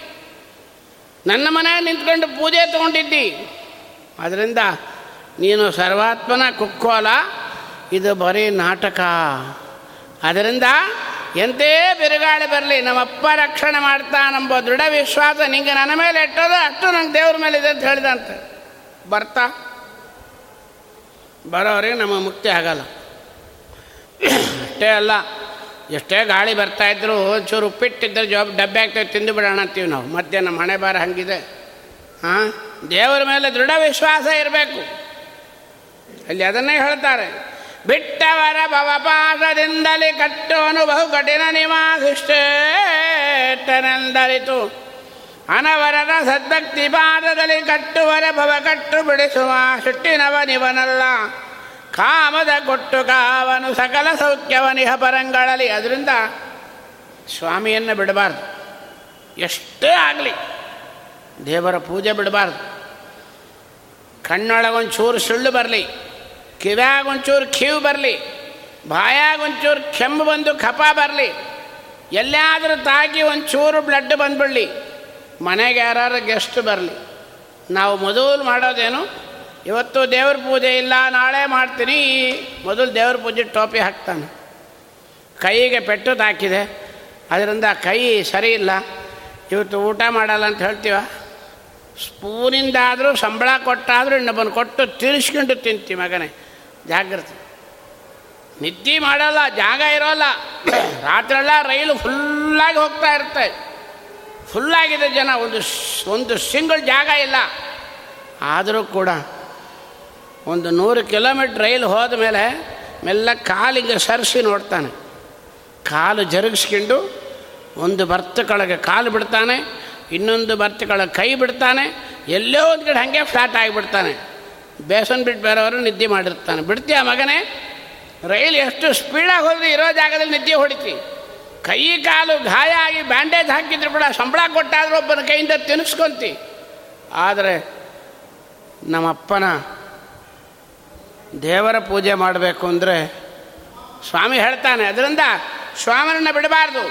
ನನ್ನ ಮನೆ ನಿಂತ್ಕೊಂಡು ಪೂಜೆ ತೊಗೊಂಡಿದ್ದಿ. ಅದರಿಂದ ನೀನು ಸರ್ವಾತ್ಮನ ಕುಕ್ಕೋಲ, ಇದು ಬರೀ ನಾಟಕ. ಅದರಿಂದ ಎಂತೇ ಬಿರುಗಾಳಿ ಬರಲಿ, ನಮ್ಮಪ್ಪ ರಕ್ಷಣೆ ಮಾಡ್ತಾ, ನಂಬ ದೃಢ ವಿಶ್ವಾಸ ನಿಂಗೆ ನನ್ನ ಮೇಲೆ ಇಟ್ಟೋದು ಅಷ್ಟು ನಂಗೆ ದೇವ್ರ ಮೇಲೆ ಇದೆ ಅಂತ ಹೇಳಿದಂತೆ. ಬರ್ತಾ. ಬರೋರಿಗೆ ನಮ್ಮ ಮುಕ್ತಿ ಆಗಲ್ಲ. ಅಷ್ಟೇ ಅಲ್ಲ ಎಷ್ಟೇ ಗಾಳಿ ಬರ್ತಾಯಿದ್ರು ಒಂಚೂರು ಉಪ್ಪಿಟ್ಟಿದ್ದರೆ ಜಾಬ್ ಡಬ್ಬೆ ಆಗ್ತೇವೆ ತಿಂದು ಬಿಡೋಣ ಅಂತೀವಿ ನಾವು. ಮಧ್ಯಾಹ್ನ ನಮ್ಮ ಬಾರ ಹಂಗಿದೆ. ಹಾಂ? ದೇವರ ಮೇಲೆ ದೃಢ ವಿಶ್ವಾಸ ಇರಬೇಕು. ಅಲ್ಲಿ ಅದನ್ನೇ ಹೇಳ್ತಾರೆ. ಬಿಟ್ಟವರ ಭವಪಾಸದಿಂದಲೇ ಕಟ್ಟೋನು ಬಹು ಕಠಿಣ ನಿವಾಸಿಷ್ಟೇಟನೆಂದರಿತು ಅನವರನ ಸದ್ಭಕ್ತಿ ಪಾದದಲ್ಲಿ ಕಟ್ಟುವರ ಭವ ಕಟ್ಟು ಬಿಡಿಸುವ ಸುಟ್ಟಿನವನಿವನಲ್ಲ ಕಾಮದ ಕೊಟ್ಟು ಕಾವನು ಸಕಲ ಸೌಖ್ಯವನಿಹ ಪರಂಗಳಲ್ಲಿ ಅದರಿಂದ ಸ್ವಾಮಿಯನ್ನು ಬಿಡಬಾರ್ದು. ಎಷ್ಟೇ ಆಗಲಿ ದೇವರ ಪೂಜೆ ಬಿಡಬಾರ್ದು. ಕಣ್ಣೊಳಗೊಂಚೂರು ಸುಳ್ಳು ಬರಲಿ ಕಿವ್ಯಾಗೊಂಚೂರು ಕಿವು ಬರಲಿ ಬಾಯಾಗೊಂಚೂರು ಕೆಮ್ಮು ಬಂದು ಕಪ ಬರಲಿ ಎಲ್ಲಾದರೂ ತಾಗಿ ಒಂಚೂರು ಬ್ಲಡ್ ಬಂದ್ಬಿಡಲಿ, ಮನೆಗೆ ಯಾರು ಗೆಸ್ಟ್ ಬರಲಿ. ನಾವು ಮೊದಲು ಮಾಡೋದೇನು? ಇವತ್ತು ದೇವ್ರ ಪೂಜೆ ಇಲ್ಲ, ನಾಳೆ ಮಾಡ್ತೀನಿ. ಮೊದಲು ದೇವ್ರ ಪೂಜೆ ಟೋಪಿ ಹಾಕ್ತಾನೆ. ಕೈಗೆ ಪೆಟ್ಟು ತಾಕಿದೆ. ಅದರಿಂದ ಕೈ ಸರಿ ಇಲ್ಲ. ಇವತ್ತು ಊಟ ಮಾಡಲ್ಲ ಅಂತ ಹೇಳ್ತೀವ? ಸ್ಪೂನಿಂದಾದರೂ ಸಂಬಳ ಕೊಟ್ಟಾದರೂ ಇನ್ನೊಬ್ಬನು ಕೊಟ್ಟು ತಿರ್ಸ್ಕೊಂಡು ತಿಂತೀವಿ ಮಗನೇ. ಜಾಗ್ರತೆ. ನಿದ್ದೆ ಮಾಡಲ್ಲ, ಜಾಗ ಇರೋಲ್ಲ. ರಾತ್ರೆಲ್ಲ ರೈಲು ಫುಲ್ಲಾಗಿ ಹೋಗ್ತಾ ಇರುತ್ತೆ. ಫುಲ್ಲಾಗಿದೆ ಜನ. ಒಂದು ಒಂದು ಸಿಂಗಲ್ ಜಾಗ ಇಲ್ಲ. ಆದರೂ ಕೂಡ ಒಂದು ನೂರು ಕಿಲೋಮೀಟ್ರ್ ರೈಲು ಹೋದ ಮೇಲೆ ಮೆಲ್ಲ ಕಾಲಿಗೆ ಸರಿಸಿ ನೋಡ್ತಾನೆ. ಕಾಲು ಜರುಗಿಸ್ಕೊಂಡು ಒಂದು ಬರ್ತ್ ಕೆಳಗೆ ಕಾಲು ಬಿಡ್ತಾನೆ, ಇನ್ನೊಂದು ಬರ್ತ ಕೆಳಗೆ ಕೈ ಬಿಡ್ತಾನೆ, ಎಲ್ಲೋ ಒಂದು ಕಡೆ ಹಾಗೆ ಫ್ಲಾಟ್ ಆಗಿಬಿಡ್ತಾನೆ. ಬೇಸನ್ ಬಿಟ್ಟು ಬೇರೆಯವರು ನಿದ್ದೆ ಮಾಡಿರ್ತಾನೆ. ಬಿಡ್ತೀಯ ಮಗನೇ? ರೈಲು ಎಷ್ಟು ಸ್ಪೀಡಾಗಿ ಹೋದ್ರೆ ಇರೋ ಜಾಗದಲ್ಲಿ ನಿದ್ದೆ ಹೊಡಿತಿ. ಕೈ ಕಾಲು ಗಾಯ ಆಗಿ ಬ್ಯಾಂಡೇಜ್ ಹಾಕಿದ್ರು ಕೂಡ ಸಂಬಳ ಕೊಟ್ಟಾದರೂ ಒಬ್ಬನ ಕೈಯಿಂದ ತಿನ್ನಿಸ್ಕೊಂತಿ ಆದರೆ ನಮ್ಮಪ್ಪನ ದೇವರ ಪೂಜೆ ಮಾಡಬೇಕು ಅಂದರೆ ಸ್ವಾಮಿ ಹೇಳ್ತಾನೆ, ಅದರಿಂದ ಸ್ವಾಮನನ್ನು ಬಿಡಬಾರ್ದು.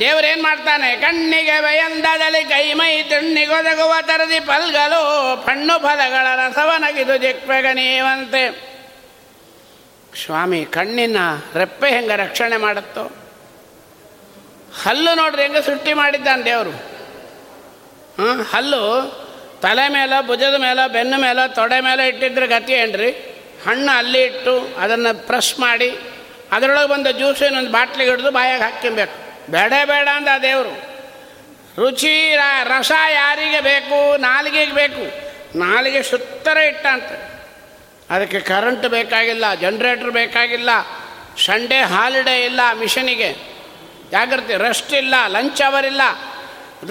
ದೇವರೇನು ಮಾಡ್ತಾನೆ, ಕಣ್ಣಿಗೆ ಬಯಂದದಲ್ಲಿ ಕೈ ಮೈ ತಣ್ಣಿಗೊದಗುವ ತರದಿ ಪಲ್ಗಲು ಪಣ್ಣು ಫಲಗಳ ರಸವನಗಿದು ಜಿಕ್ಪೆಗ ನೀವಂತೆ. ಸ್ವಾಮಿ ಕಣ್ಣಿನ ರೆಪ್ಪೆ ಹೆಂಗೆ ರಕ್ಷಣೆ ಮಾಡುತ್ತೋ? ಹಲ್ಲು ನೋಡ್ರಿ ಹೆಂಗೆ ಸೃಷ್ಟಿ ಮಾಡಿದ್ದಾನೆ ದೇವರು. ಹಲ್ಲು ತಲೆ ಮೇಲೆ ಭುಜದ ಮೇಲೆ ಬೆನ್ನು ಮೇಲೆ ತೊಡೆ ಮೇಲೆ ಇಟ್ಟಿದ್ರೆ ಗತಿ ಏನ್ರಿ? ಹಣ್ಣು ಅಲ್ಲಿ ಇಟ್ಟು ಅದನ್ನು ಪ್ರೆಸ್ ಮಾಡಿ, ಅದರೊಳಗೆ ಬಂದ ಜ್ಯೂಸ್ ಇನ್ನೊಂದು ಬಾಟ್ಲಿಗೆ ಹಿಡಿದು ಬಾಯಾಗ ಹಾಕ್ಕೊಬೇಕು. ಬೇಡ ಬೇಡ ಅಂದ ದೇವರು. ರುಚಿ ರಸ ಯಾರಿಗೆ ಬೇಕು? ನಾಲಿಗೆಗೆ ಬೇಕು. ನಾಲಿಗೆ ಸುತ್ತರ ಇಟ್ಟ ಅಂತ. ಅದಕ್ಕೆ ಕರೆಂಟ್ ಬೇಕಾಗಿಲ್ಲ ಜನ್ರೇಟ್ರ್ ಬೇಕಾಗಿಲ್ಲ ಸಂಡೇ ಹಾಲಿಡೇ ಇಲ್ಲ ಮಿಷನಿಗೆ. ಜಾಗೃತಿ ರೆಸ್ಟ್ ಇಲ್ಲ ಲಂಚ್ ಅವರ್ ಇಲ್ಲ.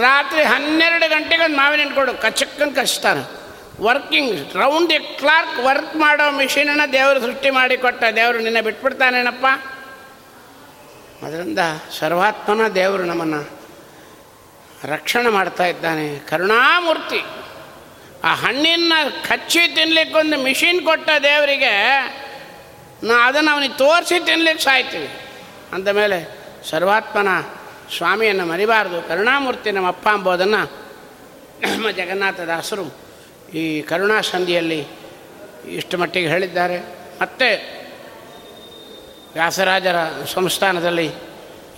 ರಾತ್ರಿ ಹನ್ನೆರಡು ಗಂಟೆಗೆ ಒಂದು ಮಾವಿನ ಕೊಡು. ಕಚಕ್ಕನ್ ಕಚ್ತಾನೆ working round the clerk work ಮಾಡೋ ಮಿಷಿನನ್ನು ದೇವರು ಸೃಷ್ಟಿ ಮಾಡಿ ಕೊಟ್ಟ, ದೇವರು ನಿನ್ನೆ ಬಿಟ್ಬಿಡ್ತಾನೇನಪ್ಪ? ಅದರಿಂದ ಸರ್ವಾತ್ಮನ ದೇವರು ನಮ್ಮನ್ನು ರಕ್ಷಣೆ ಮಾಡ್ತಾ ಇದ್ದಾನೆ. ಕರುಣಾಮೂರ್ತಿ, ಆ ಹಣ್ಣಿನ ಕಚ್ಚಿ ತಿನ್ಲಿಕ್ಕೊಂದು ಮಿಷಿನ್ ಕೊಟ್ಟ ದೇವರಿಗೆ, ನಾ ಅದನ್ನು ಅವನಿಗೆ ತೋರಿಸಿ ತಿನ್ಲಿಕ್ಕೆ ಸಾಯ್ತೀವಿ. ಅಂದಮೇಲೆ ಸರ್ವಾತ್ಮನ ಸ್ವಾಮಿಯನ್ನು ಮರಿಬಾರ್ದು. ಕರುಣಾಮೂರ್ತಿ ನಮ್ಮ ಅಪ್ಪ ಅಂಬೋದನ್ನು ನಮ್ಮ ಜಗನ್ನಾಥದಾಸರು ಈ ಕರುಣಾ ಸಂಧಿಯಲ್ಲಿ ಇಷ್ಟು ಮಟ್ಟಿಗೆ ಹೇಳಿದ್ದಾರೆ. ಮತ್ತು ವ್ಯಾಸರಾಜರ ಸಂಸ್ಥಾನದಲ್ಲಿ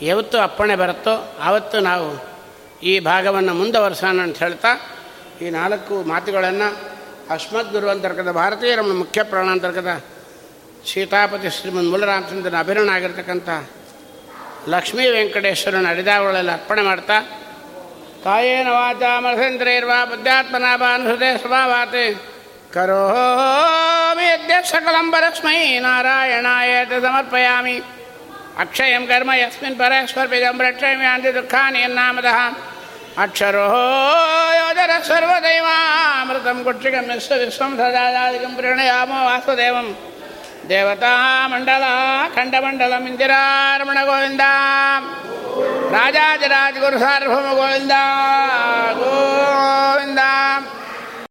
ಯಾವತ್ತು ಅಪ್ಪಣೆ ಬರುತ್ತೋ ಆವತ್ತು ನಾವು ಈ ಭಾಗವನ್ನು ಮುಂದುವರೆಸೋಣ ಅಂತ ಹೇಳ್ತಾ ಈ ನಾಲ್ಕು ಮಾತುಗಳನ್ನು ಅಸ್ಮದ್ ಗುರು ಅಂತರ್ಗತ ಭಾರತೀಯ ಮುಖ್ಯ ಮುಖ್ಯ ಪ್ರಾಣಾಂತರ್ಗತ ಸೀತಾಪತಿ ಶ್ರೀಮನ್ ಮೂಲರಾಮಚಂದ್ರನ ಅಭಿರಣ ಆಗಿರ್ತಕ್ಕಂಥ ಲಕ್ಷ್ಮೀ ವೆಂಕಟೇಶ್ವರನ ಅಡಿದಾವಳಲ್ಲಿ ಅರ್ಪಣೆ ಮಾಡ್ತಾ காயேன வாச்சா மனசேந்திரேர்வா புத்தியாத்மனாபானுசுதே சுபாவாத் கரோமி அத்திய சகலம் பரஸ்மை நாராயணாயேத்து சமர்ப்பயாமி அக்ஷயம் கர்ம யஸ்மின் பரஸ்வர்பிதம் ரட்சயாந்தி துக்கானி என்னாமதா அக்ஷரோ யோஜர சர்வதைவாமிருதம் குட்சிகம் விஸ்வ விஸ்வம் சதாதாதிகம் பிரணயாமோ வாசுதேவம் దేవతామండల ఖండమండలం ఇందిరారమణ గోవింద రాజాజరాజ గురు సార్వభౌమ గోవింద గోవిందా.